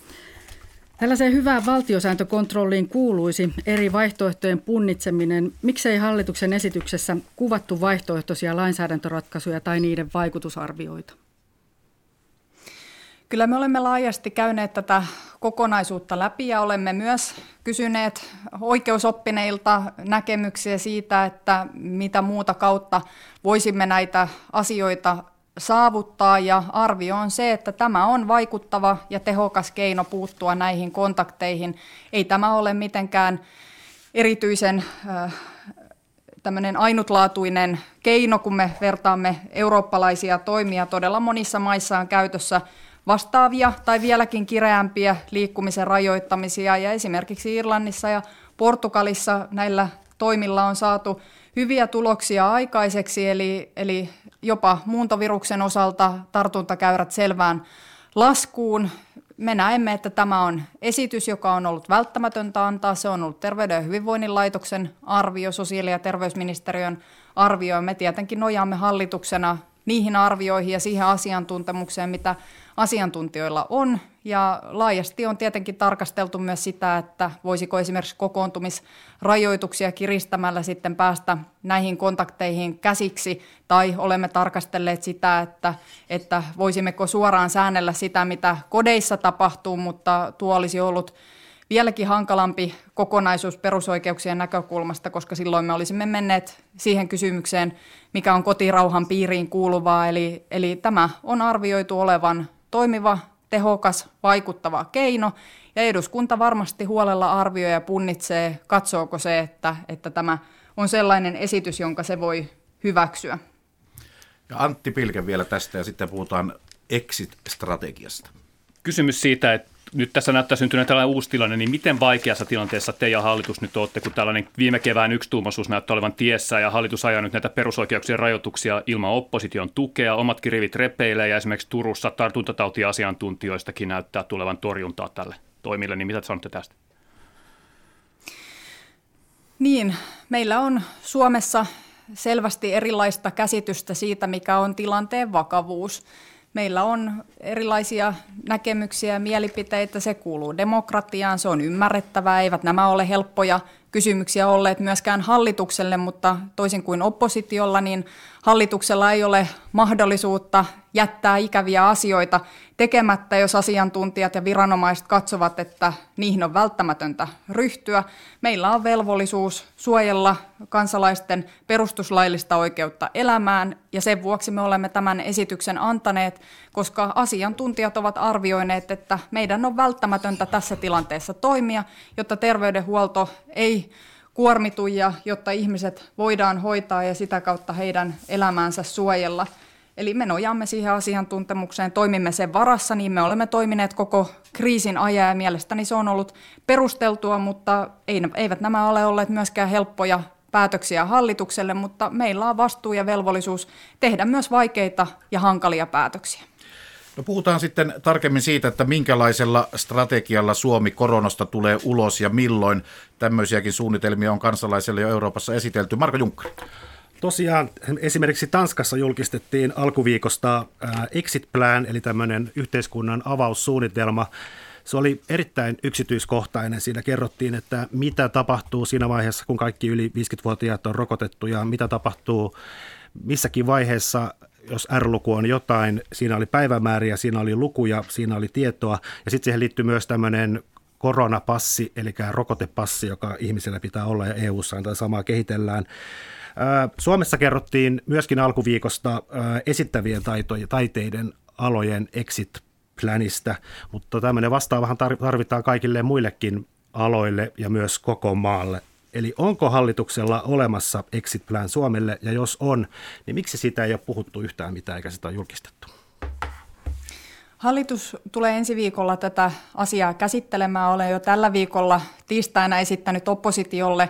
Tällaiseen hyvään valtiosääntökontrolliin kuuluisi eri vaihtoehtojen punnitseminen. Miksei hallituksen esityksessä kuvattu vaihtoehtoisia lainsäädäntöratkaisuja tai niiden vaikutusarvioita? Kyllä me olemme laajasti käyneet tätä kokonaisuutta läpi ja olemme myös kysyneet oikeusoppineilta näkemyksiä siitä, että mitä muuta kautta voisimme näitä asioita saavuttaa ja arvio on se, että tämä on vaikuttava ja tehokas keino puuttua näihin kontakteihin. Ei tämä ole mitenkään erityisen tämmöinen ainutlaatuinen keino, kun me vertaamme eurooppalaisia toimia. Todella monissa maissa on käytössä vastaavia tai vieläkin kireämpiä liikkumisen rajoittamisia ja esimerkiksi Irlannissa ja Portugalissa näillä toimilla on saatu hyviä tuloksia aikaiseksi, eli, eli jopa muuntoviruksen osalta tartuntakäyrät selvään laskuun. me näemme, että tämä on esitys, joka on ollut välttämätöntä antaa. Se on ollut Terveyden ja hyvinvoinnin laitoksen arvio, sosiaali- ja terveysministeriön arvio. Me tietenkin nojaamme hallituksena niihin arvioihin ja siihen asiantuntemukseen, mitä asiantuntijoilla on. Ja laajasti on tietenkin tarkasteltu myös sitä, että voisiko esimerkiksi kokoontumisrajoituksia kiristämällä sitten päästä näihin kontakteihin käsiksi. Tai olemme tarkastelleet sitä, että, että voisimmeko suoraan säännellä sitä, mitä kodeissa tapahtuu, mutta tuo olisi ollut vieläkin hankalampi kokonaisuus perusoikeuksien näkökulmasta, koska silloin me olisimme menneet siihen kysymykseen, mikä on kotirauhan piiriin kuuluvaa. Eli, eli tämä on arvioitu olevan toimiva, tehokas, vaikuttava keino, ja eduskunta varmasti huolella arvioi ja punnitsee, katsooko se, että, että tämä on sellainen esitys, jonka se voi hyväksyä. Ja Antti Pilke vielä tästä, ja sitten puhutaan exit-strategiasta. Kysymys siitä, että nyt tässä näyttää syntyneen tällainen uusi tilanne, niin miten vaikeassa tilanteessa te ja hallitus nyt olette, kun tällainen viime kevään yksituumaisuus näyttää olevan tiessä ja hallitus ajaa nyt näitä perusoikeuksien rajoituksia ilman opposition tukea, omat rivit repeilee ja esimerkiksi Turussa tartuntatautiasiantuntijoistakin näyttää tulevan torjuntaa tälle toimille, niin mitä sanotte tästä? Niin, meillä on Suomessa selvästi erilaista käsitystä siitä, mikä on tilanteen vakavuus. Meillä on erilaisia näkemyksiä ja mielipiteitä, se kuuluu demokratiaan, se on ymmärrettävää, eivät nämä ole helppoja kysymyksiä olleet myöskään hallitukselle, mutta toisin kuin oppositiolla, niin hallituksella ei ole mahdollisuutta jättää ikäviä asioita tekemättä, jos asiantuntijat ja viranomaiset katsovat, että niihin on välttämätöntä ryhtyä. Meillä on velvollisuus suojella kansalaisten perustuslaillista oikeutta elämään, ja sen vuoksi me olemme tämän esityksen antaneet, koska asiantuntijat ovat arvioineet, että meidän on välttämätöntä tässä tilanteessa toimia, jotta terveydenhuolto ei kuormitu ja jotta ihmiset voidaan hoitaa ja sitä kautta heidän elämäänsä suojella. Eli me nojaamme siihen asiantuntemukseen, toimimme sen varassa, niin me olemme toimineet koko kriisin ajan ja mielestäni se on ollut perusteltua, mutta eivät nämä ole olleet myöskään helppoja päätöksiä hallitukselle, mutta meillä on vastuu ja velvollisuus tehdä myös vaikeita ja hankalia päätöksiä. No puhutaan sitten tarkemmin siitä, että minkälaisella strategialla Suomi koronasta tulee ulos ja milloin. Tämmöisiäkin suunnitelmia on kansalaisille jo Euroopassa esitelty. Marko Junkkari. Tosiaan esimerkiksi Tanskassa julkistettiin alkuviikosta Exit Plan, eli tämmöinen yhteiskunnan avaussuunnitelma. Se oli erittäin yksityiskohtainen. Siinä kerrottiin, että mitä tapahtuu siinä vaiheessa, kun kaikki yli 50-vuotiaat on rokotettu ja mitä tapahtuu missäkin vaiheessa jos R-luku on jotain, siinä oli päivämääriä, siinä oli lukuja, siinä oli tietoa. Ja sitten siihen liittyy myös tämmöinen koronapassi, eli rokotepassi, joka ihmisellä pitää olla ja EU-ssa on samaa kehitellään. Suomessa kerrottiin myöskin alkuviikosta esittävien taitojen, taiteiden alojen exit planista, mutta tämmöinen vastaavahan tarvitaan kaikille muillekin aloille ja myös koko maalle. Eli onko hallituksella olemassa exit plan Suomelle, ja jos on, niin miksi sitä ei ole puhuttu yhtään mitään eikä sitä ole julkistettu? Hallitus tulee ensi viikolla tätä asiaa käsittelemään. Olen jo tällä viikolla tiistaina esittänyt oppositiolle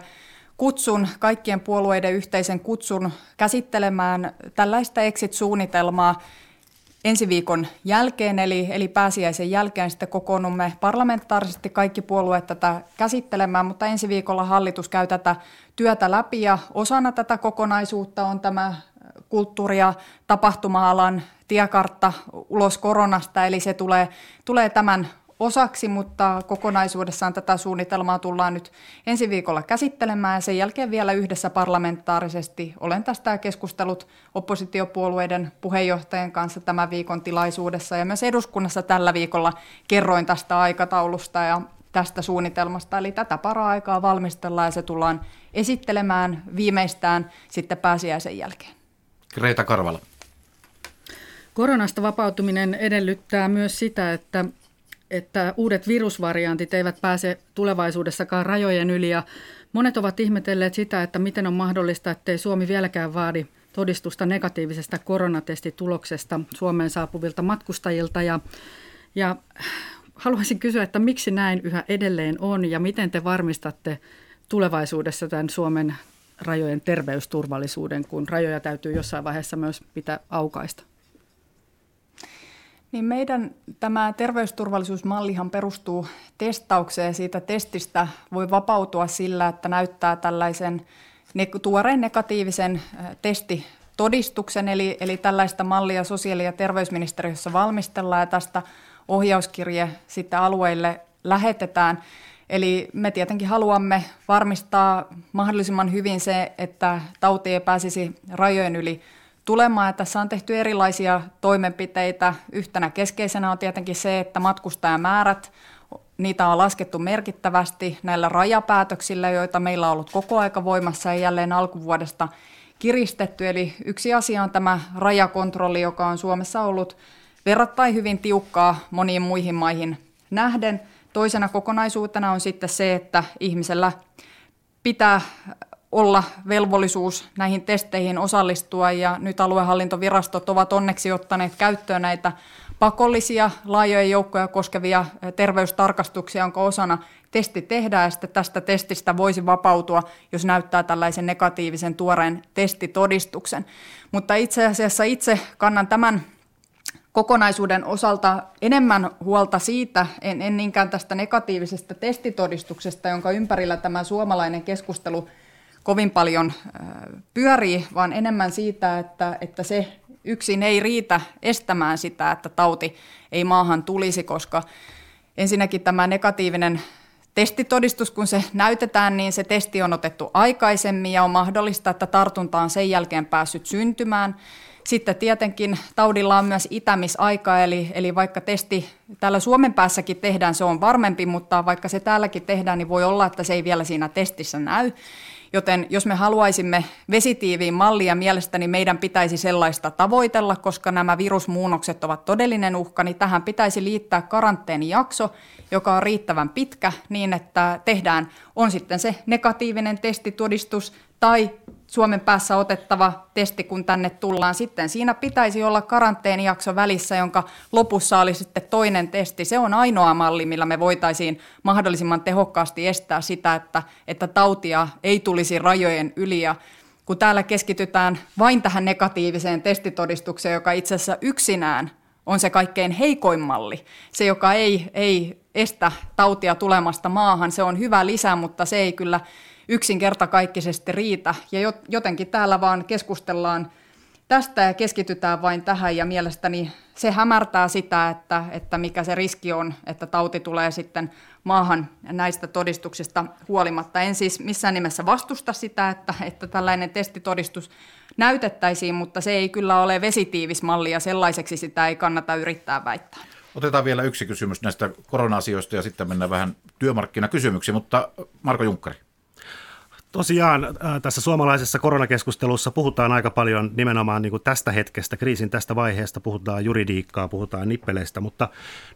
kutsun, kaikkien puolueiden yhteisen kutsun käsittelemään tällaista exit-suunnitelmaa ensi viikon jälkeen, eli, eli pääsiäisen jälkeen sitten kokoonnumme parlamentaarisesti kaikki puolueet tätä käsittelemään, mutta ensi viikolla hallitus käy tätä työtä läpi ja osana tätä kokonaisuutta on tämä kulttuuri- ja tapahtuma-alan tiekartta ulos koronasta, eli se tulee, tulee tämän osaksi, mutta kokonaisuudessaan tätä suunnitelmaa tullaan nyt ensi viikolla käsittelemään ja sen jälkeen vielä yhdessä parlamentaarisesti. Olen tästä keskustellut oppositiopuolueiden puheenjohtajien kanssa tämän viikon tilaisuudessa ja myös eduskunnassa tällä viikolla kerroin tästä aikataulusta ja tästä suunnitelmasta. Eli tätä para-aikaa valmistellaan ja se tullaan esittelemään viimeistään sitten pääsiäisen jälkeen. Greta Karvala. Koronasta vapautuminen edellyttää myös sitä, että että uudet virusvariantit eivät pääse tulevaisuudessakaan rajojen yli ja monet ovat ihmetelleet sitä, että miten on mahdollista, ettei Suomi vieläkään vaadi todistusta negatiivisesta koronatestituloksesta Suomeen saapuvilta matkustajilta ja, ja haluaisin kysyä, että miksi näin yhä edelleen on ja miten te varmistatte tulevaisuudessa tämän Suomen rajojen terveysturvallisuuden, kun rajoja täytyy jossain vaiheessa myös pitää aukaista? Niin meidän tämä terveysturvallisuusmallihan perustuu testaukseen siitä testistä voi vapautua sillä, että näyttää tällaisen tuoreen negatiivisen testitodistuksen, eli, eli tällaista mallia sosiaali- ja terveysministeriössä valmistellaan ja tästä ohjauskirje sitten alueille lähetetään. Eli me tietenkin haluamme varmistaa mahdollisimman hyvin se, että tauti ei pääsisi rajojen yli tulemaan. Tässä on tehty erilaisia toimenpiteitä. Yhtenä keskeisenä on tietenkin se, että matkustajamäärät, niitä on laskettu merkittävästi näillä rajapäätöksillä, joita meillä on ollut koko aika voimassa ja jälleen alkuvuodesta kiristetty. Eli yksi asia on tämä rajakontrolli, joka on Suomessa ollut verrattain hyvin tiukkaa moniin muihin maihin nähden. Toisena kokonaisuutena on sitten se, että ihmisellä pitää olla velvollisuus näihin testeihin osallistua ja nyt aluehallintovirastot ovat onneksi ottaneet käyttöön näitä pakollisia laajoja joukkoja koskevia terveystarkastuksia, jonka osana testi tehdään ja sitten tästä testistä voisi vapautua, jos näyttää tällaisen negatiivisen tuoreen testitodistuksen. Mutta itse asiassa itse kannan tämän kokonaisuuden osalta enemmän huolta siitä, en, en niinkään tästä negatiivisesta testitodistuksesta, jonka ympärillä tämä suomalainen keskustelu kovin paljon pyörii, vaan enemmän siitä, että, että se yksin ei riitä estämään sitä, että tauti ei maahan tulisi, koska ensinnäkin tämä negatiivinen testitodistus, kun se näytetään, niin se testi on otettu aikaisemmin ja on mahdollista, että tartunta on sen jälkeen päässyt syntymään. Sitten tietenkin taudilla on myös itämisaika, eli, eli vaikka testi täällä Suomen päässäkin tehdään, se on varmempi, mutta vaikka se täälläkin tehdään, niin voi olla, että se ei vielä siinä testissä näy. Joten jos me haluaisimme vesitiiviin mallia, mielestäni meidän pitäisi sellaista tavoitella, koska nämä virusmuunnokset ovat todellinen uhka, niin tähän pitäisi liittää karanteenijakso, joka on riittävän pitkä niin, että tehdään, on sitten se negatiivinen testitodistus tai Suomen päässä otettava testi, kun tänne tullaan. Sitten siinä pitäisi olla karanteenijakso välissä, jonka lopussa oli sitten toinen testi. Se on ainoa malli, millä me voitaisiin mahdollisimman tehokkaasti estää sitä, että, että tautia ei tulisi rajojen yli. Ja kun täällä keskitytään vain tähän negatiiviseen testitodistukseen, joka itse asiassa yksinään on se kaikkein heikoin malli, se joka ei, ei estä tautia tulemasta maahan, se on hyvä lisä, mutta se ei kyllä yksinkertakaikkisesti riitä. Ja jotenkin täällä vaan keskustellaan tästä ja keskitytään vain tähän ja mielestäni se hämärtää sitä, että, että mikä se riski on, että tauti tulee sitten maahan näistä todistuksista huolimatta. En siis missään nimessä vastusta sitä, että, että tällainen testitodistus näytettäisiin, mutta se ei kyllä ole vesitiivismalli ja sellaiseksi sitä ei kannata yrittää väittää. Otetaan vielä yksi kysymys näistä korona-asioista ja sitten mennään vähän työmarkkinakysymyksiin, mutta Marko Junkkari. Tosiaan äh, tässä suomalaisessa koronakeskustelussa puhutaan aika paljon nimenomaan niin kuin tästä hetkestä, kriisin tästä vaiheesta, puhutaan juridiikkaa, puhutaan nippeleistä, mutta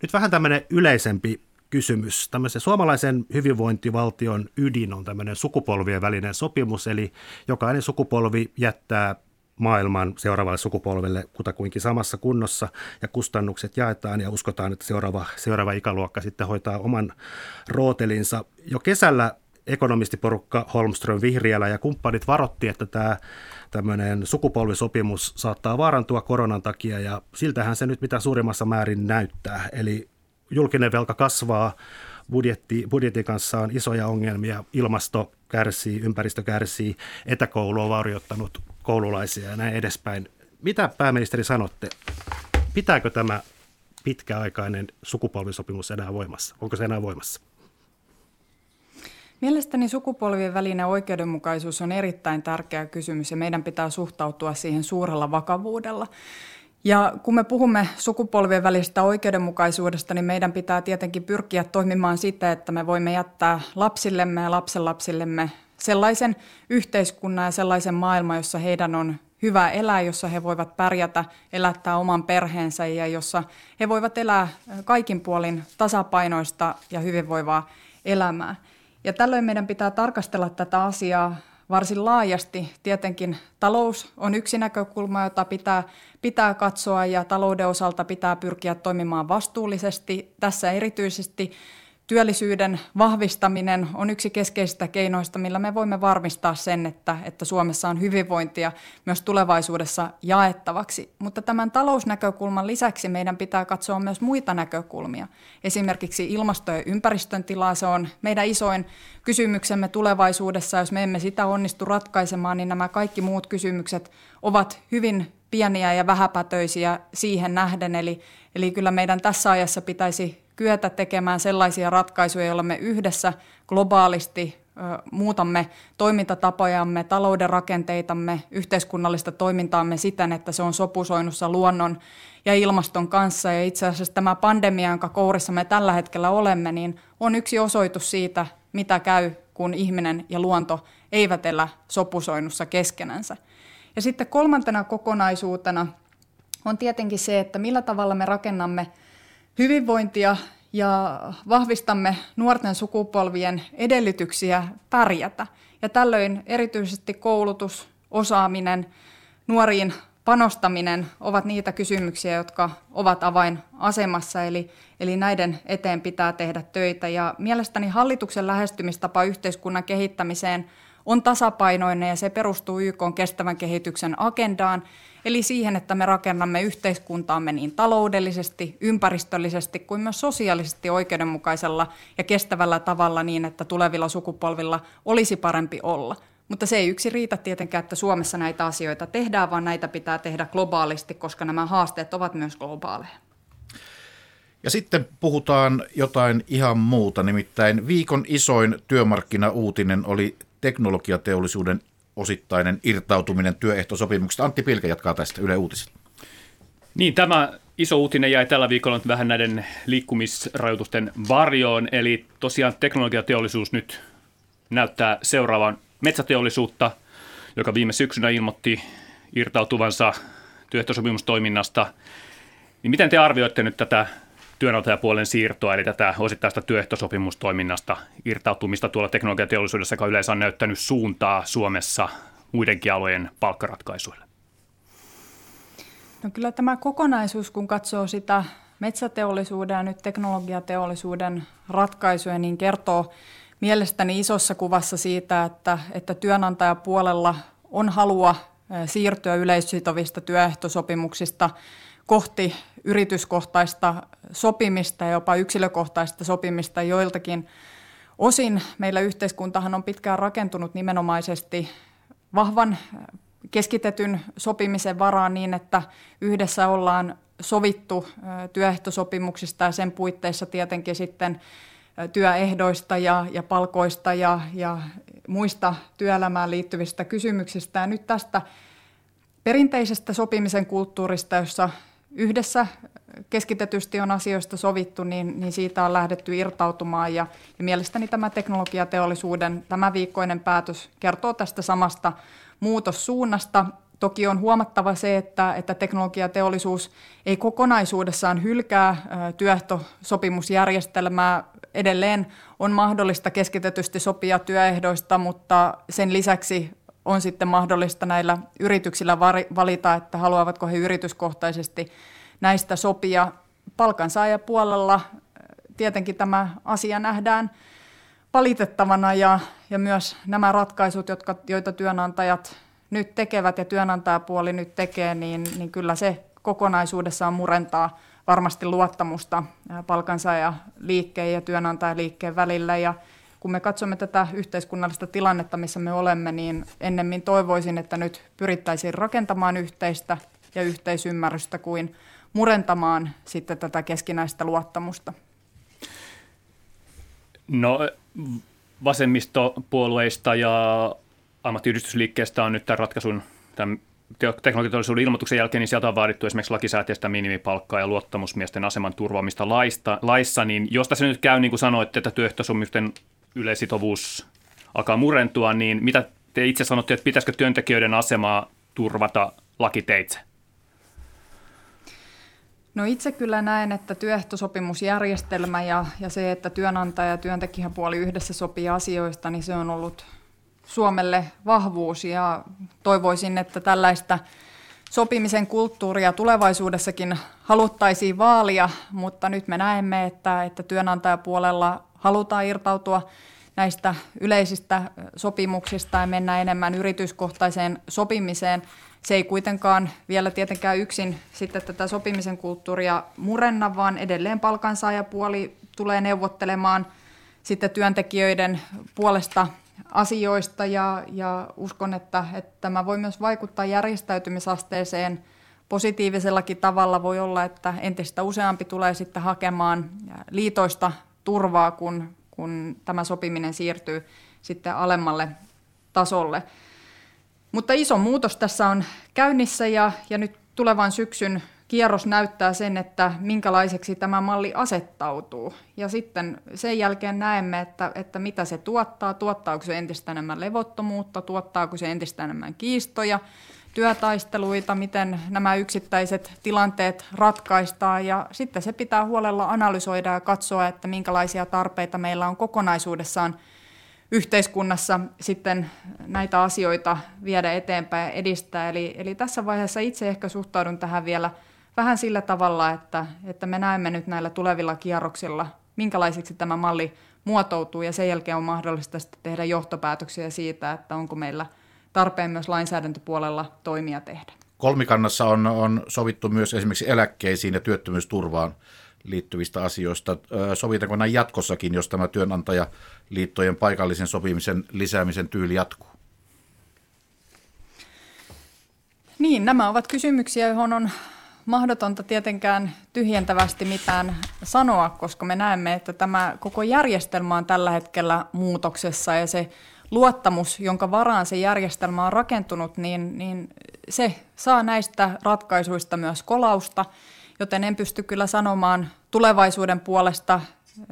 nyt vähän tämmöinen yleisempi kysymys. Tämmöisen suomalaisen hyvinvointivaltion ydin on tämmöinen sukupolvien välinen sopimus, eli jokainen sukupolvi jättää maailman seuraavalle sukupolvelle kutakuinkin samassa kunnossa ja kustannukset jaetaan ja uskotaan, että seuraava, seuraava ikäluokka sitten hoitaa oman rootelinsa. Jo kesällä ekonomistiporukka Holmström Vihriälä ja kumppanit varotti, että tämä tämmöinen sukupolvisopimus saattaa vaarantua koronan takia ja siltähän se nyt mitä suurimmassa määrin näyttää. Eli julkinen velka kasvaa, budjetti, budjetin kanssa on isoja ongelmia, ilmasto kärsii, ympäristö kärsii, etäkoulu on vaurioittanut koululaisia ja näin edespäin. Mitä pääministeri sanotte, pitääkö tämä pitkäaikainen sukupolvisopimus enää voimassa? Onko se enää voimassa? Mielestäni sukupolvien välinen oikeudenmukaisuus on erittäin tärkeä kysymys ja meidän pitää suhtautua siihen suurella vakavuudella. Ja kun me puhumme sukupolvien välisestä oikeudenmukaisuudesta, niin meidän pitää tietenkin pyrkiä toimimaan sitä, että me voimme jättää lapsillemme ja lapsenlapsillemme sellaisen yhteiskunnan ja sellaisen maailman, jossa heidän on hyvä elää, jossa he voivat pärjätä, elättää oman perheensä ja jossa he voivat elää kaikin puolin tasapainoista ja hyvinvoivaa elämää. Ja tällöin meidän pitää tarkastella tätä asiaa varsin laajasti. Tietenkin talous on yksi näkökulma, jota pitää, pitää katsoa ja talouden osalta pitää pyrkiä toimimaan vastuullisesti. Tässä erityisesti työllisyyden vahvistaminen on yksi keskeisistä keinoista, millä me voimme varmistaa sen, että, että Suomessa on hyvinvointia myös tulevaisuudessa jaettavaksi. Mutta tämän talousnäkökulman lisäksi meidän pitää katsoa myös muita näkökulmia. Esimerkiksi ilmasto- ja ympäristön tilaa, se on meidän isoin kysymyksemme tulevaisuudessa. Jos me emme sitä onnistu ratkaisemaan, niin nämä kaikki muut kysymykset ovat hyvin pieniä ja vähäpätöisiä siihen nähden. Eli, eli kyllä meidän tässä ajassa pitäisi kyetä tekemään sellaisia ratkaisuja, joilla me yhdessä globaalisti muutamme toimintatapojamme, talouden rakenteitamme, yhteiskunnallista toimintaamme siten, että se on sopusoinnussa luonnon ja ilmaston kanssa. Ja itse asiassa tämä pandemia, jonka kourissa me tällä hetkellä olemme, niin on yksi osoitus siitä, mitä käy, kun ihminen ja luonto eivät elä sopusoinnussa keskenänsä. Ja sitten kolmantena kokonaisuutena on tietenkin se, että millä tavalla me rakennamme – hyvinvointia ja vahvistamme nuorten sukupolvien edellytyksiä pärjätä. Ja tällöin erityisesti koulutus, osaaminen, nuoriin panostaminen ovat niitä kysymyksiä, jotka ovat avainasemassa, eli, eli näiden eteen pitää tehdä töitä. Ja mielestäni hallituksen lähestymistapa yhteiskunnan kehittämiseen on tasapainoinen ja se perustuu YK kestävän kehityksen agendaan, Eli siihen, että me rakennamme yhteiskuntaamme niin taloudellisesti, ympäristöllisesti kuin myös sosiaalisesti oikeudenmukaisella ja kestävällä tavalla niin, että tulevilla sukupolvilla olisi parempi olla. Mutta se ei yksi riitä tietenkään, että Suomessa näitä asioita tehdään, vaan näitä pitää tehdä globaalisti, koska nämä haasteet ovat myös globaaleja. Ja sitten puhutaan jotain ihan muuta, nimittäin viikon isoin työmarkkinauutinen oli teknologiateollisuuden osittainen irtautuminen työehtosopimuksesta. Antti Pilke jatkaa tästä Yle Uutiset. Niin, tämä iso uutinen jäi tällä viikolla nyt vähän näiden liikkumisrajoitusten varjoon, eli tosiaan teknologiateollisuus nyt näyttää seuraavan metsäteollisuutta, joka viime syksynä ilmoitti irtautuvansa työehtosopimustoiminnasta. Niin miten te arvioitte nyt tätä työnantajapuolen siirtoa, eli tätä osittaista työehtosopimustoiminnasta irtautumista tuolla teknologiateollisuudessa, joka yleensä on näyttänyt suuntaa Suomessa muidenkin alojen palkkaratkaisuille? No kyllä tämä kokonaisuus, kun katsoo sitä metsäteollisuuden ja nyt teknologiateollisuuden ratkaisuja, niin kertoo mielestäni isossa kuvassa siitä, että, että työnantajapuolella on halua siirtyä yleissitovista työehtosopimuksista kohti yrityskohtaista sopimista ja jopa yksilökohtaista sopimista joiltakin osin. Meillä yhteiskuntahan on pitkään rakentunut nimenomaisesti vahvan keskitetyn sopimisen varaan niin, että yhdessä ollaan sovittu työehtosopimuksista ja sen puitteissa tietenkin sitten työehdoista ja, ja palkoista ja, ja muista työelämään liittyvistä kysymyksistä. Ja nyt tästä perinteisestä sopimisen kulttuurista, jossa yhdessä keskitetysti on asioista sovittu, niin, niin siitä on lähdetty irtautumaan. Ja, ja mielestäni tämä teknologiateollisuuden tämä viikkoinen päätös kertoo tästä samasta muutossuunnasta. Toki on huomattava se, että, että teknologiateollisuus ei kokonaisuudessaan hylkää työehtosopimusjärjestelmää. Edelleen on mahdollista keskitetysti sopia työehdoista, mutta sen lisäksi on sitten mahdollista näillä yrityksillä valita, että haluavatko he yrityskohtaisesti näistä sopia. Palkansaajapuolella tietenkin tämä asia nähdään valitettavana ja, ja myös nämä ratkaisut, jotka, joita työnantajat nyt tekevät ja työnantajapuoli nyt tekee, niin, niin kyllä se kokonaisuudessaan murentaa varmasti luottamusta palkansaajaliikkeen ja työnantajaliikkeen välillä ja kun me katsomme tätä yhteiskunnallista tilannetta, missä me olemme, niin ennemmin toivoisin, että nyt pyrittäisiin rakentamaan yhteistä ja yhteisymmärrystä kuin murentamaan sitten tätä keskinäistä luottamusta. No vasemmistopuolueista ja ammattiyhdistysliikkeestä on nyt tämän ratkaisun, tämän teknologiateollisuuden ilmoituksen jälkeen, niin sieltä on vaadittu esimerkiksi lakisääteistä minimipalkkaa ja luottamusmiesten aseman turvaamista laista, laissa, niin jos tässä nyt käy niin kuin sanoitte, että työehtosopimusten yleisitovuus alkaa murentua, niin mitä te itse sanotte, että pitäisikö työntekijöiden asemaa turvata lakiteitse? No itse kyllä näen, että työehtosopimusjärjestelmä ja, ja se, että työnantaja ja työntekijäpuoli yhdessä sopii asioista, niin se on ollut Suomelle vahvuus. Ja toivoisin, että tällaista sopimisen kulttuuria tulevaisuudessakin haluttaisiin vaalia, mutta nyt me näemme, että, että työnantajapuolella halutaan irtautua näistä yleisistä sopimuksista ja mennä enemmän yrityskohtaiseen sopimiseen. Se ei kuitenkaan vielä tietenkään yksin sitten tätä sopimisen kulttuuria murenna, vaan edelleen palkansaajapuoli tulee neuvottelemaan sitten työntekijöiden puolesta asioista ja, ja uskon, että, että tämä voi myös vaikuttaa järjestäytymisasteeseen positiivisellakin tavalla. Voi olla, että entistä useampi tulee sitten hakemaan liitoista turvaa, kun, kun tämä sopiminen siirtyy sitten alemmalle tasolle. Mutta iso muutos tässä on käynnissä ja, ja nyt tulevan syksyn kierros näyttää sen, että minkälaiseksi tämä malli asettautuu. Ja sitten sen jälkeen näemme, että, että mitä se tuottaa, tuottaako se entistä enemmän levottomuutta, tuottaako se entistä enemmän kiistoja, työtaisteluita, miten nämä yksittäiset tilanteet ratkaistaan ja sitten se pitää huolella analysoida ja katsoa, että minkälaisia tarpeita meillä on kokonaisuudessaan yhteiskunnassa sitten näitä asioita viedä eteenpäin ja edistää. Eli, eli tässä vaiheessa itse ehkä suhtaudun tähän vielä vähän sillä tavalla, että, että me näemme nyt näillä tulevilla kierroksilla, minkälaiseksi tämä malli muotoutuu ja sen jälkeen on mahdollista sitten tehdä johtopäätöksiä siitä, että onko meillä – tarpeen myös lainsäädäntöpuolella toimia tehdä. Kolmikannassa on, on sovittu myös esimerkiksi eläkkeisiin ja työttömyysturvaan liittyvistä asioista. Sovitaanko näin jatkossakin, jos tämä työnantajaliittojen paikallisen sopimisen lisäämisen tyyli jatkuu? Niin, nämä ovat kysymyksiä, johon on mahdotonta tietenkään tyhjentävästi mitään sanoa, koska me näemme, että tämä koko järjestelmä on tällä hetkellä muutoksessa ja se luottamus, jonka varaan se järjestelmä on rakentunut, niin, niin se saa näistä ratkaisuista myös kolausta, joten en pysty kyllä sanomaan tulevaisuuden puolesta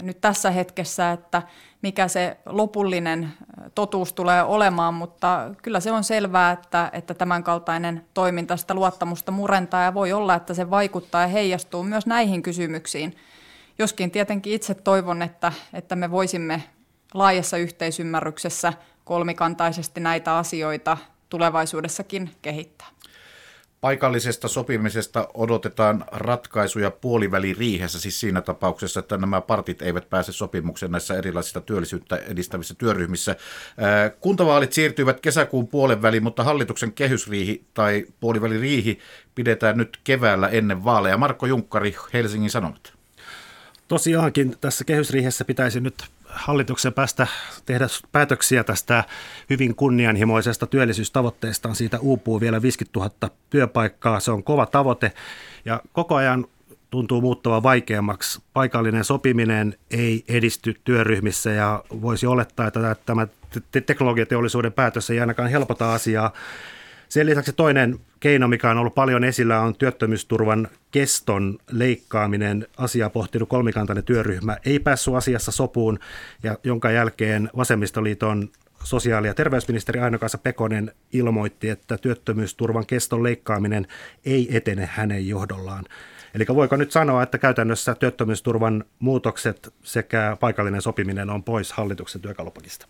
nyt tässä hetkessä, että mikä se lopullinen totuus tulee olemaan, mutta kyllä se on selvää, että, että tämänkaltainen toiminta sitä luottamusta murentaa ja voi olla, että se vaikuttaa ja heijastuu myös näihin kysymyksiin. Joskin tietenkin itse toivon, että, että me voisimme laajassa yhteisymmärryksessä kolmikantaisesti näitä asioita tulevaisuudessakin kehittää. Paikallisesta sopimisesta odotetaan ratkaisuja puoliväliriihessä, siis siinä tapauksessa, että nämä partit eivät pääse sopimukseen näissä erilaisissa työllisyyttä edistävissä työryhmissä. Kuntavaalit siirtyivät kesäkuun puolen väliin, mutta hallituksen kehysriihi tai puoliväliriihi pidetään nyt keväällä ennen vaaleja. Marko Junkkari, Helsingin Sanomat. Tosiaankin tässä kehysriihessä pitäisi nyt hallituksen päästä tehdä päätöksiä tästä hyvin kunnianhimoisesta työllisyystavoitteestaan. Siitä uupuu vielä 50 000 työpaikkaa. Se on kova tavoite ja koko ajan tuntuu muuttuva vaikeammaksi. Paikallinen sopiminen ei edisty työryhmissä ja voisi olettaa, että tämä teknologiateollisuuden päätös ei ainakaan helpota asiaa. Sen lisäksi toinen keino, mikä on ollut paljon esillä, on työttömyysturvan keston leikkaaminen. Asiaa pohtinut kolmikantainen työryhmä ei päässyt asiassa sopuun, ja jonka jälkeen Vasemmistoliiton sosiaali- ja terveysministeri Aino-Kaisa Pekonen ilmoitti, että työttömyysturvan keston leikkaaminen ei etene hänen johdollaan. Eli voiko nyt sanoa, että käytännössä työttömyysturvan muutokset sekä paikallinen sopiminen on pois hallituksen työkalupakista?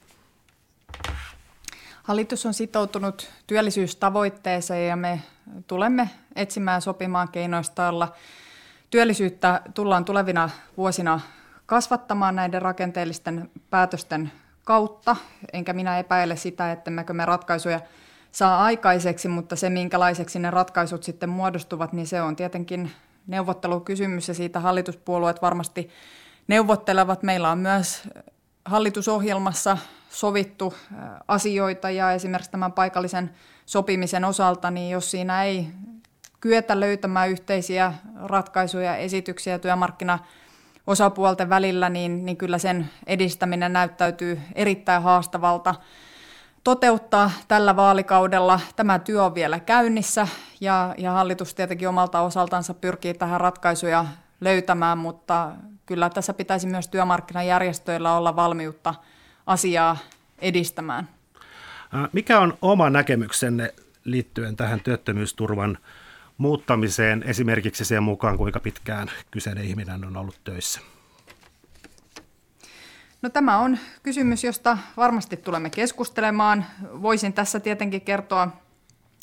Hallitus on sitoutunut työllisyystavoitteeseen ja me tulemme etsimään sopimaan keinoista, joilla työllisyyttä tullaan tulevina vuosina kasvattamaan näiden rakenteellisten päätösten kautta. Enkä minä epäile sitä, että me ratkaisuja saa aikaiseksi, mutta se minkälaiseksi ne ratkaisut sitten muodostuvat, niin se on tietenkin neuvottelukysymys ja siitä hallituspuolueet varmasti neuvottelevat. Meillä on myös hallitusohjelmassa sovittu asioita ja esimerkiksi tämän paikallisen sopimisen osalta, niin jos siinä ei kyetä löytämään yhteisiä ratkaisuja, esityksiä työmarkkina osapuolten välillä, niin, niin kyllä sen edistäminen näyttäytyy erittäin haastavalta toteuttaa tällä vaalikaudella. Tämä työ on vielä käynnissä ja, ja hallitus tietenkin omalta osaltansa pyrkii tähän ratkaisuja löytämään, mutta kyllä tässä pitäisi myös työmarkkinajärjestöillä olla valmiutta asiaa edistämään. Mikä on oma näkemyksenne liittyen tähän työttömyysturvan muuttamiseen, esimerkiksi sen mukaan, kuinka pitkään kyseinen ihminen on ollut töissä? No tämä on kysymys, josta varmasti tulemme keskustelemaan. Voisin tässä tietenkin kertoa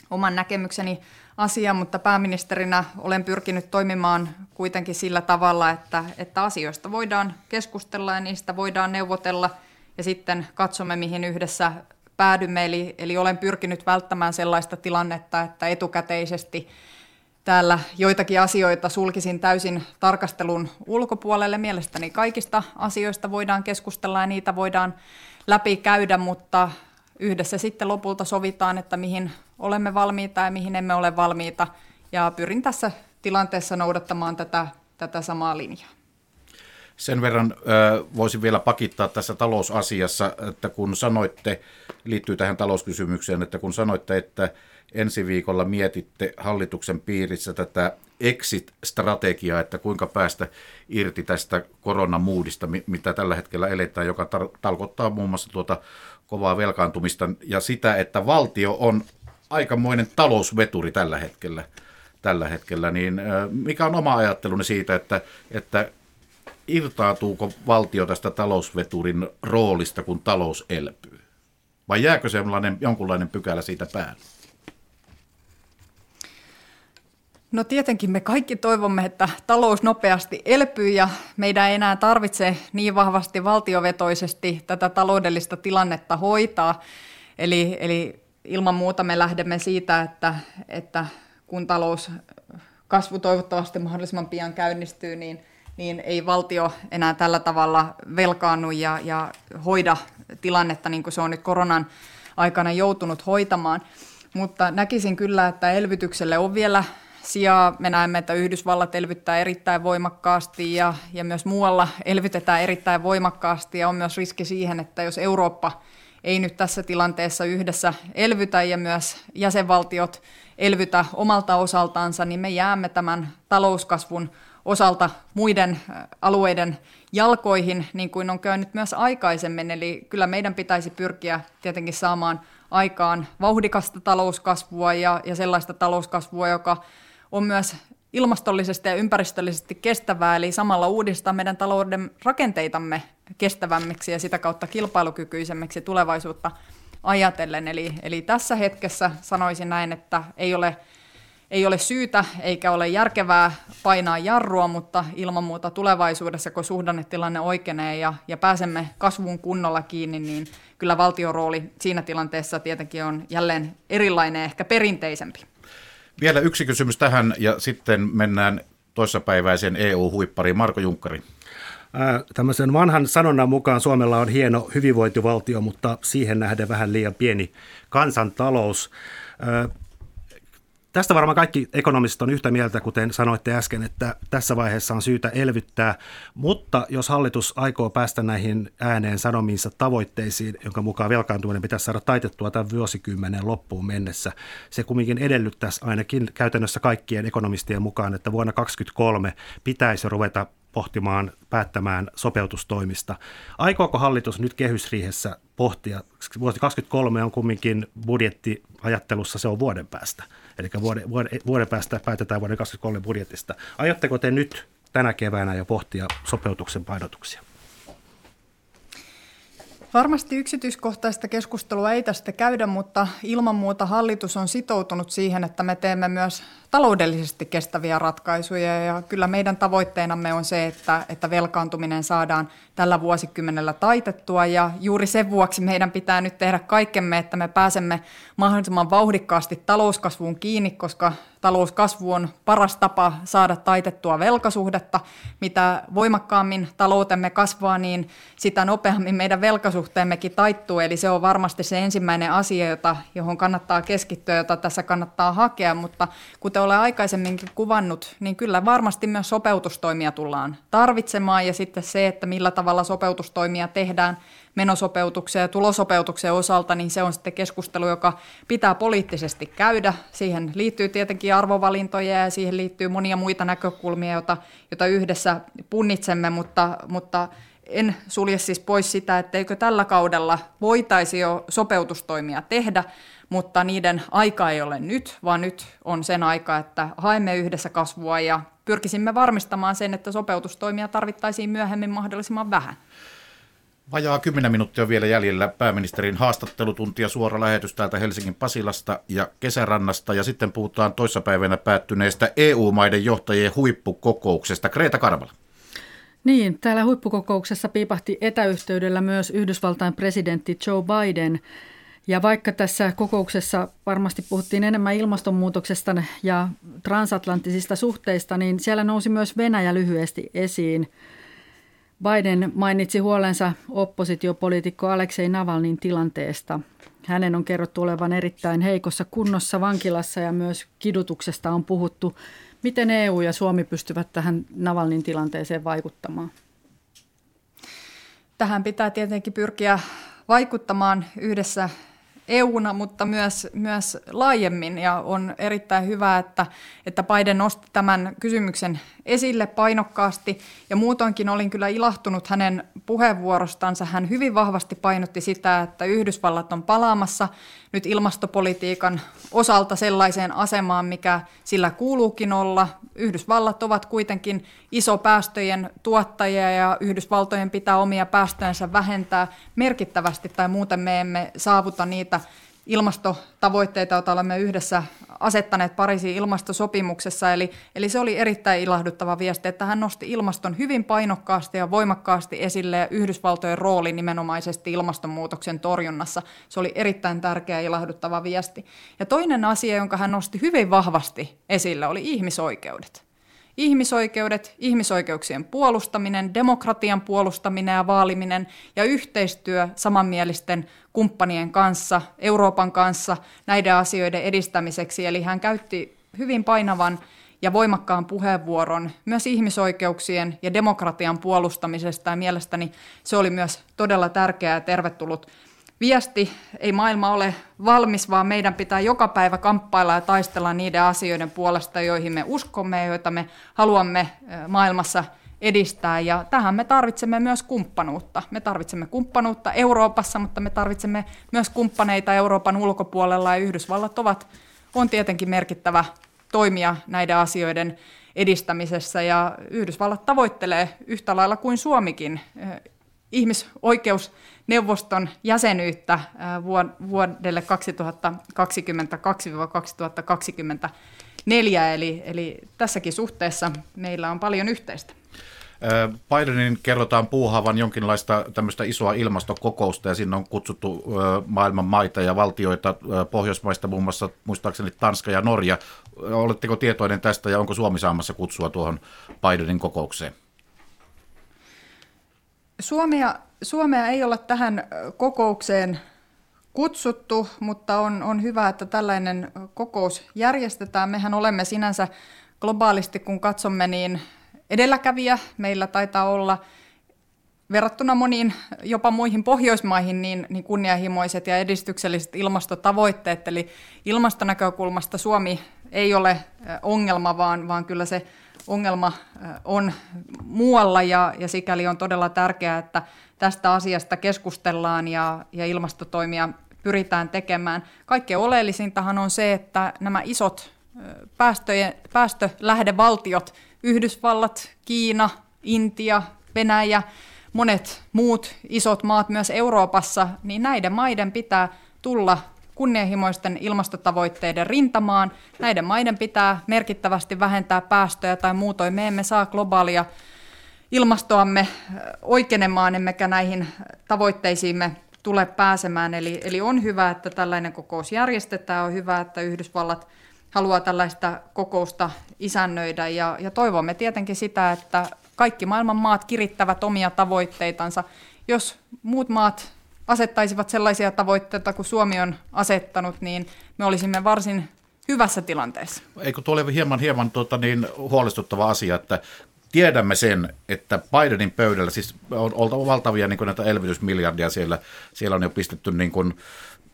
oman näkemykseni asia, mutta pääministerinä olen pyrkinyt toimimaan kuitenkin sillä tavalla, että, että asioista voidaan keskustella ja niistä voidaan neuvotella ja sitten katsomme, mihin yhdessä päädymme. Eli, eli olen pyrkinyt välttämään sellaista tilannetta, että etukäteisesti täällä joitakin asioita sulkisin täysin tarkastelun ulkopuolelle. Mielestäni kaikista asioista voidaan keskustella ja niitä voidaan läpi käydä, mutta yhdessä sitten lopulta sovitaan, että mihin olemme valmiita ja mihin emme ole valmiita. Ja pyrin tässä tilanteessa noudattamaan tätä, tätä samaa linjaa. Sen verran voisin vielä pakittaa tässä talousasiassa, että kun sanoitte, liittyy tähän talouskysymykseen, että kun sanoitte, että ensi viikolla mietitte hallituksen piirissä tätä exit-strategiaa, että kuinka päästä irti tästä koronamuudista, mitä tällä hetkellä eletään, joka tar- tarkoittaa muun muassa tuota kovaa velkaantumista ja sitä, että valtio on aikamoinen talousveturi tällä hetkellä, tällä hetkellä niin mikä on oma ajattelunne siitä, että, että irtaantuuko valtio tästä talousveturin roolista, kun talous elpyy? Vai jääkö sellainen jonkunlainen pykälä siitä päälle? No tietenkin me kaikki toivomme, että talous nopeasti elpyy ja meidän ei enää tarvitse niin vahvasti valtiovetoisesti tätä taloudellista tilannetta hoitaa. Eli, eli ilman muuta me lähdemme siitä, että, että kun talous kasvu toivottavasti mahdollisimman pian käynnistyy, niin, niin ei valtio enää tällä tavalla velkaannu ja, ja hoida tilannetta niin kuin se on nyt koronan aikana joutunut hoitamaan. Mutta näkisin kyllä, että elvytykselle on vielä sijaa. Me näemme, että Yhdysvallat elvyttää erittäin voimakkaasti ja, ja myös muualla elvytetään erittäin voimakkaasti ja on myös riski siihen, että jos Eurooppa ei nyt tässä tilanteessa yhdessä elvytä ja myös jäsenvaltiot elvytä omalta osaltaansa, niin me jäämme tämän talouskasvun osalta muiden alueiden jalkoihin, niin kuin on käynyt myös aikaisemmin. Eli kyllä meidän pitäisi pyrkiä tietenkin saamaan aikaan vauhdikasta talouskasvua ja, ja sellaista talouskasvua, joka on myös ilmastollisesti ja ympäristöllisesti kestävää, eli samalla uudistaa meidän talouden rakenteitamme kestävämmiksi ja sitä kautta kilpailukykyisemmiksi tulevaisuutta ajatellen. Eli, eli tässä hetkessä sanoisin näin, että ei ole, ei ole syytä eikä ole järkevää painaa jarrua, mutta ilman muuta tulevaisuudessa, kun suhdannetilanne oikeenee ja, ja pääsemme kasvuun kunnolla kiinni, niin kyllä valtion rooli siinä tilanteessa tietenkin on jälleen erilainen, ehkä perinteisempi. Vielä yksi kysymys tähän ja sitten mennään toissapäiväiseen EU-huippariin. Marko Junkkari. Tämmöisen vanhan sanonnan mukaan Suomella on hieno hyvinvointivaltio, mutta siihen nähden vähän liian pieni kansantalous. Tästä varmaan kaikki ekonomistit on yhtä mieltä, kuten sanoitte äsken, että tässä vaiheessa on syytä elvyttää, mutta jos hallitus aikoo päästä näihin ääneen sanomiinsa tavoitteisiin, jonka mukaan velkaantuminen pitäisi saada taitettua tämän vuosikymmenen loppuun mennessä, se kumminkin edellyttäisi ainakin käytännössä kaikkien ekonomistien mukaan, että vuonna 2023 pitäisi ruveta pohtimaan, päättämään sopeutustoimista. Aikooko hallitus nyt kehysriihessä pohtia, vuosi 2023 on kumminkin budjettiajattelussa, se on vuoden päästä, eli vuoden, vuoden, vuoden päästä päätetään vuoden 2023 budjetista. Aiotteko te nyt tänä keväänä jo pohtia sopeutuksen painotuksia? Varmasti yksityiskohtaista keskustelua ei tästä käydä, mutta ilman muuta hallitus on sitoutunut siihen, että me teemme myös taloudellisesti kestäviä ratkaisuja. Ja kyllä meidän tavoitteenamme on se, että, että velkaantuminen saadaan tällä vuosikymmenellä taitettua. Ja juuri sen vuoksi meidän pitää nyt tehdä kaikkemme, että me pääsemme mahdollisimman vauhdikkaasti talouskasvuun kiinni, koska talouskasvu on paras tapa saada taitettua velkasuhdetta. Mitä voimakkaammin taloutemme kasvaa, niin sitä nopeammin meidän velkasuhteemmekin taittuu. Eli se on varmasti se ensimmäinen asia, jota, johon kannattaa keskittyä, jota tässä kannattaa hakea. Mutta kuten olen aikaisemminkin kuvannut, niin kyllä varmasti myös sopeutustoimia tullaan tarvitsemaan. Ja sitten se, että millä tavalla sopeutustoimia tehdään – menosopeutuksen ja tulosopeutuksen osalta, niin se on sitten keskustelu, joka pitää poliittisesti käydä. Siihen liittyy tietenkin arvovalintoja ja siihen liittyy monia muita näkökulmia, joita, joita yhdessä punnitsemme, mutta, mutta en sulje siis pois sitä, etteikö tällä kaudella voitaisi jo sopeutustoimia tehdä, mutta niiden aika ei ole nyt, vaan nyt on sen aika, että haemme yhdessä kasvua ja pyrkisimme varmistamaan sen, että sopeutustoimia tarvittaisiin myöhemmin mahdollisimman vähän. Vajaa 10 minuuttia vielä jäljellä pääministerin haastattelutuntia suora lähetys täältä Helsingin Pasilasta ja Kesärannasta. Ja sitten puhutaan toissapäivänä päättyneestä EU-maiden johtajien huippukokouksesta. Kreta Karvala. Niin, täällä huippukokouksessa piipahti etäyhteydellä myös Yhdysvaltain presidentti Joe Biden. Ja vaikka tässä kokouksessa varmasti puhuttiin enemmän ilmastonmuutoksesta ja transatlanttisista suhteista, niin siellä nousi myös Venäjä lyhyesti esiin. Biden mainitsi huolensa oppositiopoliitikko Aleksei Navalnin tilanteesta. Hänen on kerrottu olevan erittäin heikossa kunnossa vankilassa ja myös kidutuksesta on puhuttu. Miten EU ja Suomi pystyvät tähän Navalnin tilanteeseen vaikuttamaan? Tähän pitää tietenkin pyrkiä vaikuttamaan yhdessä EUna, mutta myös, myös laajemmin. Ja on erittäin hyvä, että, että Biden nosti tämän kysymyksen esille painokkaasti. Ja muutoinkin olin kyllä ilahtunut hänen puheenvuorostansa. Hän hyvin vahvasti painotti sitä, että Yhdysvallat on palaamassa nyt ilmastopolitiikan osalta sellaiseen asemaan, mikä sillä kuuluukin olla. Yhdysvallat ovat kuitenkin iso päästöjen tuottajia ja Yhdysvaltojen pitää omia päästöjensä vähentää merkittävästi tai muuten me emme saavuta niitä ilmastotavoitteita, joita olemme yhdessä asettaneet Pariisin ilmastosopimuksessa. Eli, eli se oli erittäin ilahduttava viesti, että hän nosti ilmaston hyvin painokkaasti ja voimakkaasti esille ja Yhdysvaltojen rooli nimenomaisesti ilmastonmuutoksen torjunnassa. Se oli erittäin tärkeä ja ilahduttava viesti. Ja toinen asia, jonka hän nosti hyvin vahvasti esille, oli ihmisoikeudet ihmisoikeudet, ihmisoikeuksien puolustaminen, demokratian puolustaminen ja vaaliminen ja yhteistyö samanmielisten kumppanien kanssa, Euroopan kanssa näiden asioiden edistämiseksi. Eli hän käytti hyvin painavan ja voimakkaan puheenvuoron myös ihmisoikeuksien ja demokratian puolustamisesta ja mielestäni se oli myös todella tärkeä ja tervetullut viesti, ei maailma ole valmis, vaan meidän pitää joka päivä kamppailla ja taistella niiden asioiden puolesta, joihin me uskomme ja joita me haluamme maailmassa edistää. Ja tähän me tarvitsemme myös kumppanuutta. Me tarvitsemme kumppanuutta Euroopassa, mutta me tarvitsemme myös kumppaneita Euroopan ulkopuolella ja Yhdysvallat ovat, on tietenkin merkittävä toimija näiden asioiden edistämisessä ja Yhdysvallat tavoittelee yhtä lailla kuin Suomikin ihmisoikeusneuvoston jäsenyyttä vuodelle 2022-2024, eli, eli tässäkin suhteessa meillä on paljon yhteistä. Bidenin kerrotaan puuhaavan jonkinlaista tämmöistä isoa ilmastokokousta ja sinne on kutsuttu maailman maita ja valtioita Pohjoismaista, muun muassa muistaakseni Tanska ja Norja. Oletteko tietoinen tästä ja onko Suomi saamassa kutsua tuohon Bidenin kokoukseen? Suomea, Suomea ei ole tähän kokoukseen kutsuttu, mutta on, on hyvä, että tällainen kokous järjestetään. Mehän olemme sinänsä globaalisti, kun katsomme, niin edelläkävijä. Meillä taitaa olla verrattuna moniin jopa muihin Pohjoismaihin niin, niin kunnianhimoiset ja edistykselliset ilmastotavoitteet. Eli ilmastonäkökulmasta Suomi ei ole ongelma, vaan, vaan kyllä se ongelma on muualla ja, ja sikäli on todella tärkeää, että tästä asiasta keskustellaan ja, ja ilmastotoimia pyritään tekemään. Kaikkein oleellisintahan on se, että nämä isot päästöjen, päästölähdevaltiot, Yhdysvallat, Kiina, Intia, Venäjä, monet muut isot maat myös Euroopassa, niin näiden maiden pitää tulla kunnianhimoisten ilmastotavoitteiden rintamaan. Näiden maiden pitää merkittävästi vähentää päästöjä tai muutoin me emme saa globaalia ilmastoamme oikeenemaan, emmekä näihin tavoitteisiimme tule pääsemään. Eli, eli on hyvä, että tällainen kokous järjestetään, on hyvä, että Yhdysvallat haluaa tällaista kokousta isännöidä ja, ja toivomme tietenkin sitä, että kaikki maailman maat kirittävät omia tavoitteitansa. Jos muut maat asettaisivat sellaisia tavoitteita kuin Suomi on asettanut, niin me olisimme varsin hyvässä tilanteessa. Eikö tuo ole hieman, hieman tuota niin, huolestuttava asia, että tiedämme sen, että Bidenin pöydällä, siis on oltava valtavia niin näitä elvytysmiljardia siellä, siellä on jo pistetty niin kuin,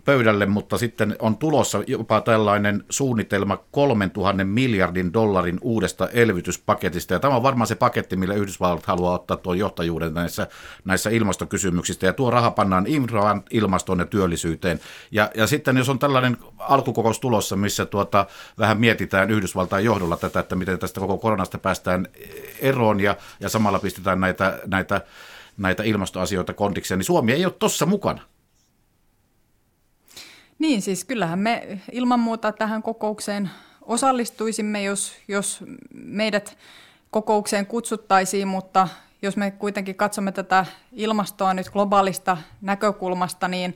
pöydälle, mutta sitten on tulossa jopa tällainen suunnitelma 3000 miljardin dollarin uudesta elvytyspaketista. Ja tämä on varmaan se paketti, millä Yhdysvallat haluaa ottaa tuon johtajuuden näissä, näissä ilmastokysymyksistä. Ja tuo raha pannaan infraan, ilmastoon ja työllisyyteen. Ja, ja sitten jos on tällainen alkukokous tulossa, missä tuota, vähän mietitään Yhdysvaltain johdolla tätä, että miten tästä koko koronasta päästään eroon ja, ja samalla pistetään näitä, näitä näitä ilmastoasioita kondikseen, niin Suomi ei ole tuossa mukana. Niin, siis kyllähän me ilman muuta tähän kokoukseen osallistuisimme, jos, jos meidät kokoukseen kutsuttaisiin, mutta jos me kuitenkin katsomme tätä ilmastoa nyt globaalista näkökulmasta, niin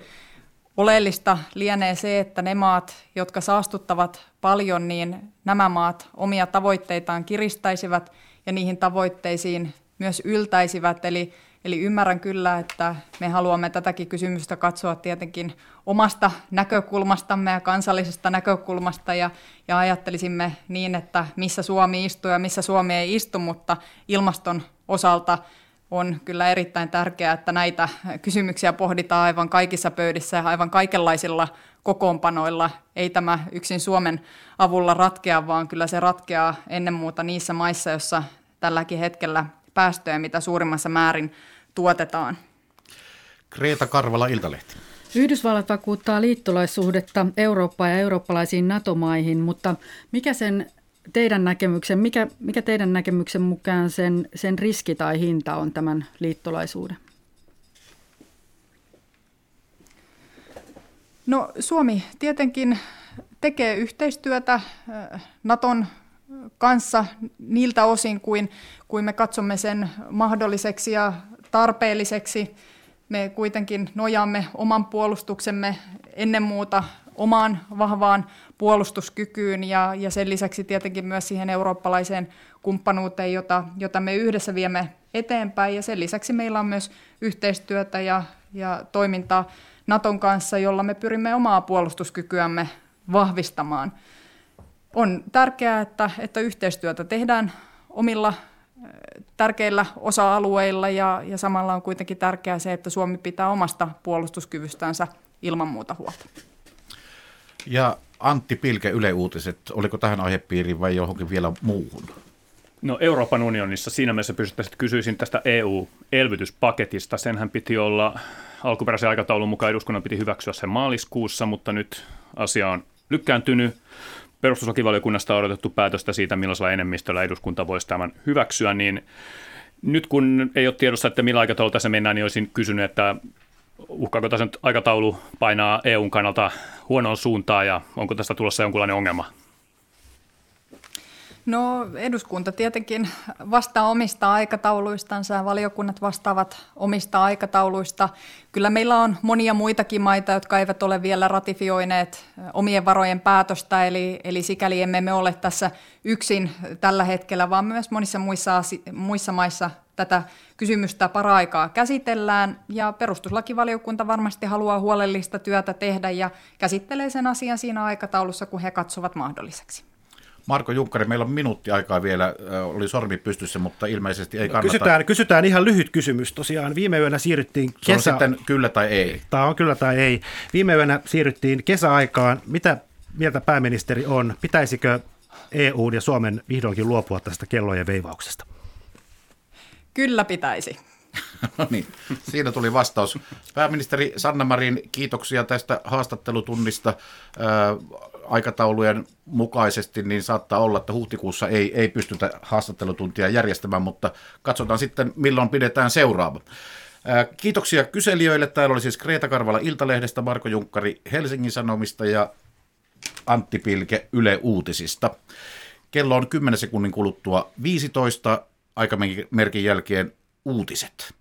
oleellista lienee se, että ne maat, jotka saastuttavat paljon, niin nämä maat omia tavoitteitaan kiristäisivät ja niihin tavoitteisiin myös yltäisivät. Eli Eli ymmärrän kyllä, että me haluamme tätäkin kysymystä katsoa tietenkin omasta näkökulmastamme ja kansallisesta näkökulmasta ja, ja ajattelisimme niin, että missä Suomi istuu ja missä Suomi ei istu, mutta ilmaston osalta on kyllä erittäin tärkeää, että näitä kysymyksiä pohditaan aivan kaikissa pöydissä ja aivan kaikenlaisilla kokoonpanoilla. Ei tämä yksin Suomen avulla ratkea, vaan kyllä se ratkeaa ennen muuta niissä maissa, joissa tälläkin hetkellä päästöjä, mitä suurimmassa määrin tuotetaan. Kreta Karvala, Iltalehti. Yhdysvallat vakuuttaa liittolaissuhdetta Eurooppaan ja eurooppalaisiin NATO-maihin, mutta mikä sen teidän näkemyksen, mikä, mikä teidän näkemyksen mukaan sen, sen riski tai hinta on tämän liittolaisuuden? No Suomi tietenkin tekee yhteistyötä Naton kanssa niiltä osin, kuin, kuin me katsomme sen mahdolliseksi ja tarpeelliseksi. Me kuitenkin nojaamme oman puolustuksemme ennen muuta omaan vahvaan puolustuskykyyn ja, ja sen lisäksi tietenkin myös siihen eurooppalaiseen kumppanuuteen, jota, jota me yhdessä viemme eteenpäin. Ja sen lisäksi meillä on myös yhteistyötä ja, ja toimintaa Naton kanssa, jolla me pyrimme omaa puolustuskykyämme vahvistamaan. On tärkeää, että, että yhteistyötä tehdään omilla tärkeillä osa-alueilla ja, ja samalla on kuitenkin tärkeää se, että Suomi pitää omasta puolustuskyvystänsä ilman muuta huolta. Ja Antti Pilke, Yle Uutiset, oliko tähän aihepiiriin vai johonkin vielä muuhun? No Euroopan unionissa siinä mielessä pystyttäisiin, että kysyisin tästä EU-elvytyspaketista. Senhän piti olla alkuperäisen aikataulun mukaan eduskunnan piti hyväksyä sen maaliskuussa, mutta nyt asia on lykkääntynyt perustuslakivaliokunnasta on odotettu päätöstä siitä, millaisella enemmistöllä eduskunta voisi tämän hyväksyä, niin nyt kun ei ole tiedossa, että millä aikataululla tässä mennään, niin olisin kysynyt, että uhkaako tässä nyt aikataulu painaa EUn kannalta huonoon suuntaan ja onko tästä tulossa jonkunlainen ongelma? No eduskunta tietenkin vastaa omista aikatauluistansa ja valiokunnat vastaavat omista aikatauluista. Kyllä meillä on monia muitakin maita, jotka eivät ole vielä ratifioineet omien varojen päätöstä, eli, eli sikäli emme me ole tässä yksin tällä hetkellä, vaan myös monissa muissa, muissa maissa tätä kysymystä paraikaa käsitellään ja perustuslakivaliokunta varmasti haluaa huolellista työtä tehdä ja käsittelee sen asian siinä aikataulussa, kun he katsovat mahdolliseksi. Marko Junkkari, meillä on minuutti aikaa vielä, oli sormi pystyssä, mutta ilmeisesti ei kannata. Kysytään, kysytään ihan lyhyt kysymys tosiaan. Viime yönä siirryttiin kesä... Se on sitten kyllä tai ei. Tämä on kyllä tai ei. Viime yönä siirryttiin kesäaikaan. Mitä mieltä pääministeri on? Pitäisikö EU ja Suomen vihdoinkin luopua tästä kellojen veivauksesta? Kyllä pitäisi. [LAUGHS] no niin, siinä tuli vastaus. Pääministeri Sanna Marin, kiitoksia tästä haastattelutunnista aikataulujen mukaisesti, niin saattaa olla, että huhtikuussa ei, ei pystytä haastattelutuntia järjestämään, mutta katsotaan sitten, milloin pidetään seuraava. Kiitoksia kyselijöille. Täällä oli siis Kreta Karvala Iltalehdestä, Marko Junkkari Helsingin Sanomista ja Antti Pilke Yle Uutisista. Kello on 10 sekunnin kuluttua 15 aikamerkin jälkeen uutiset.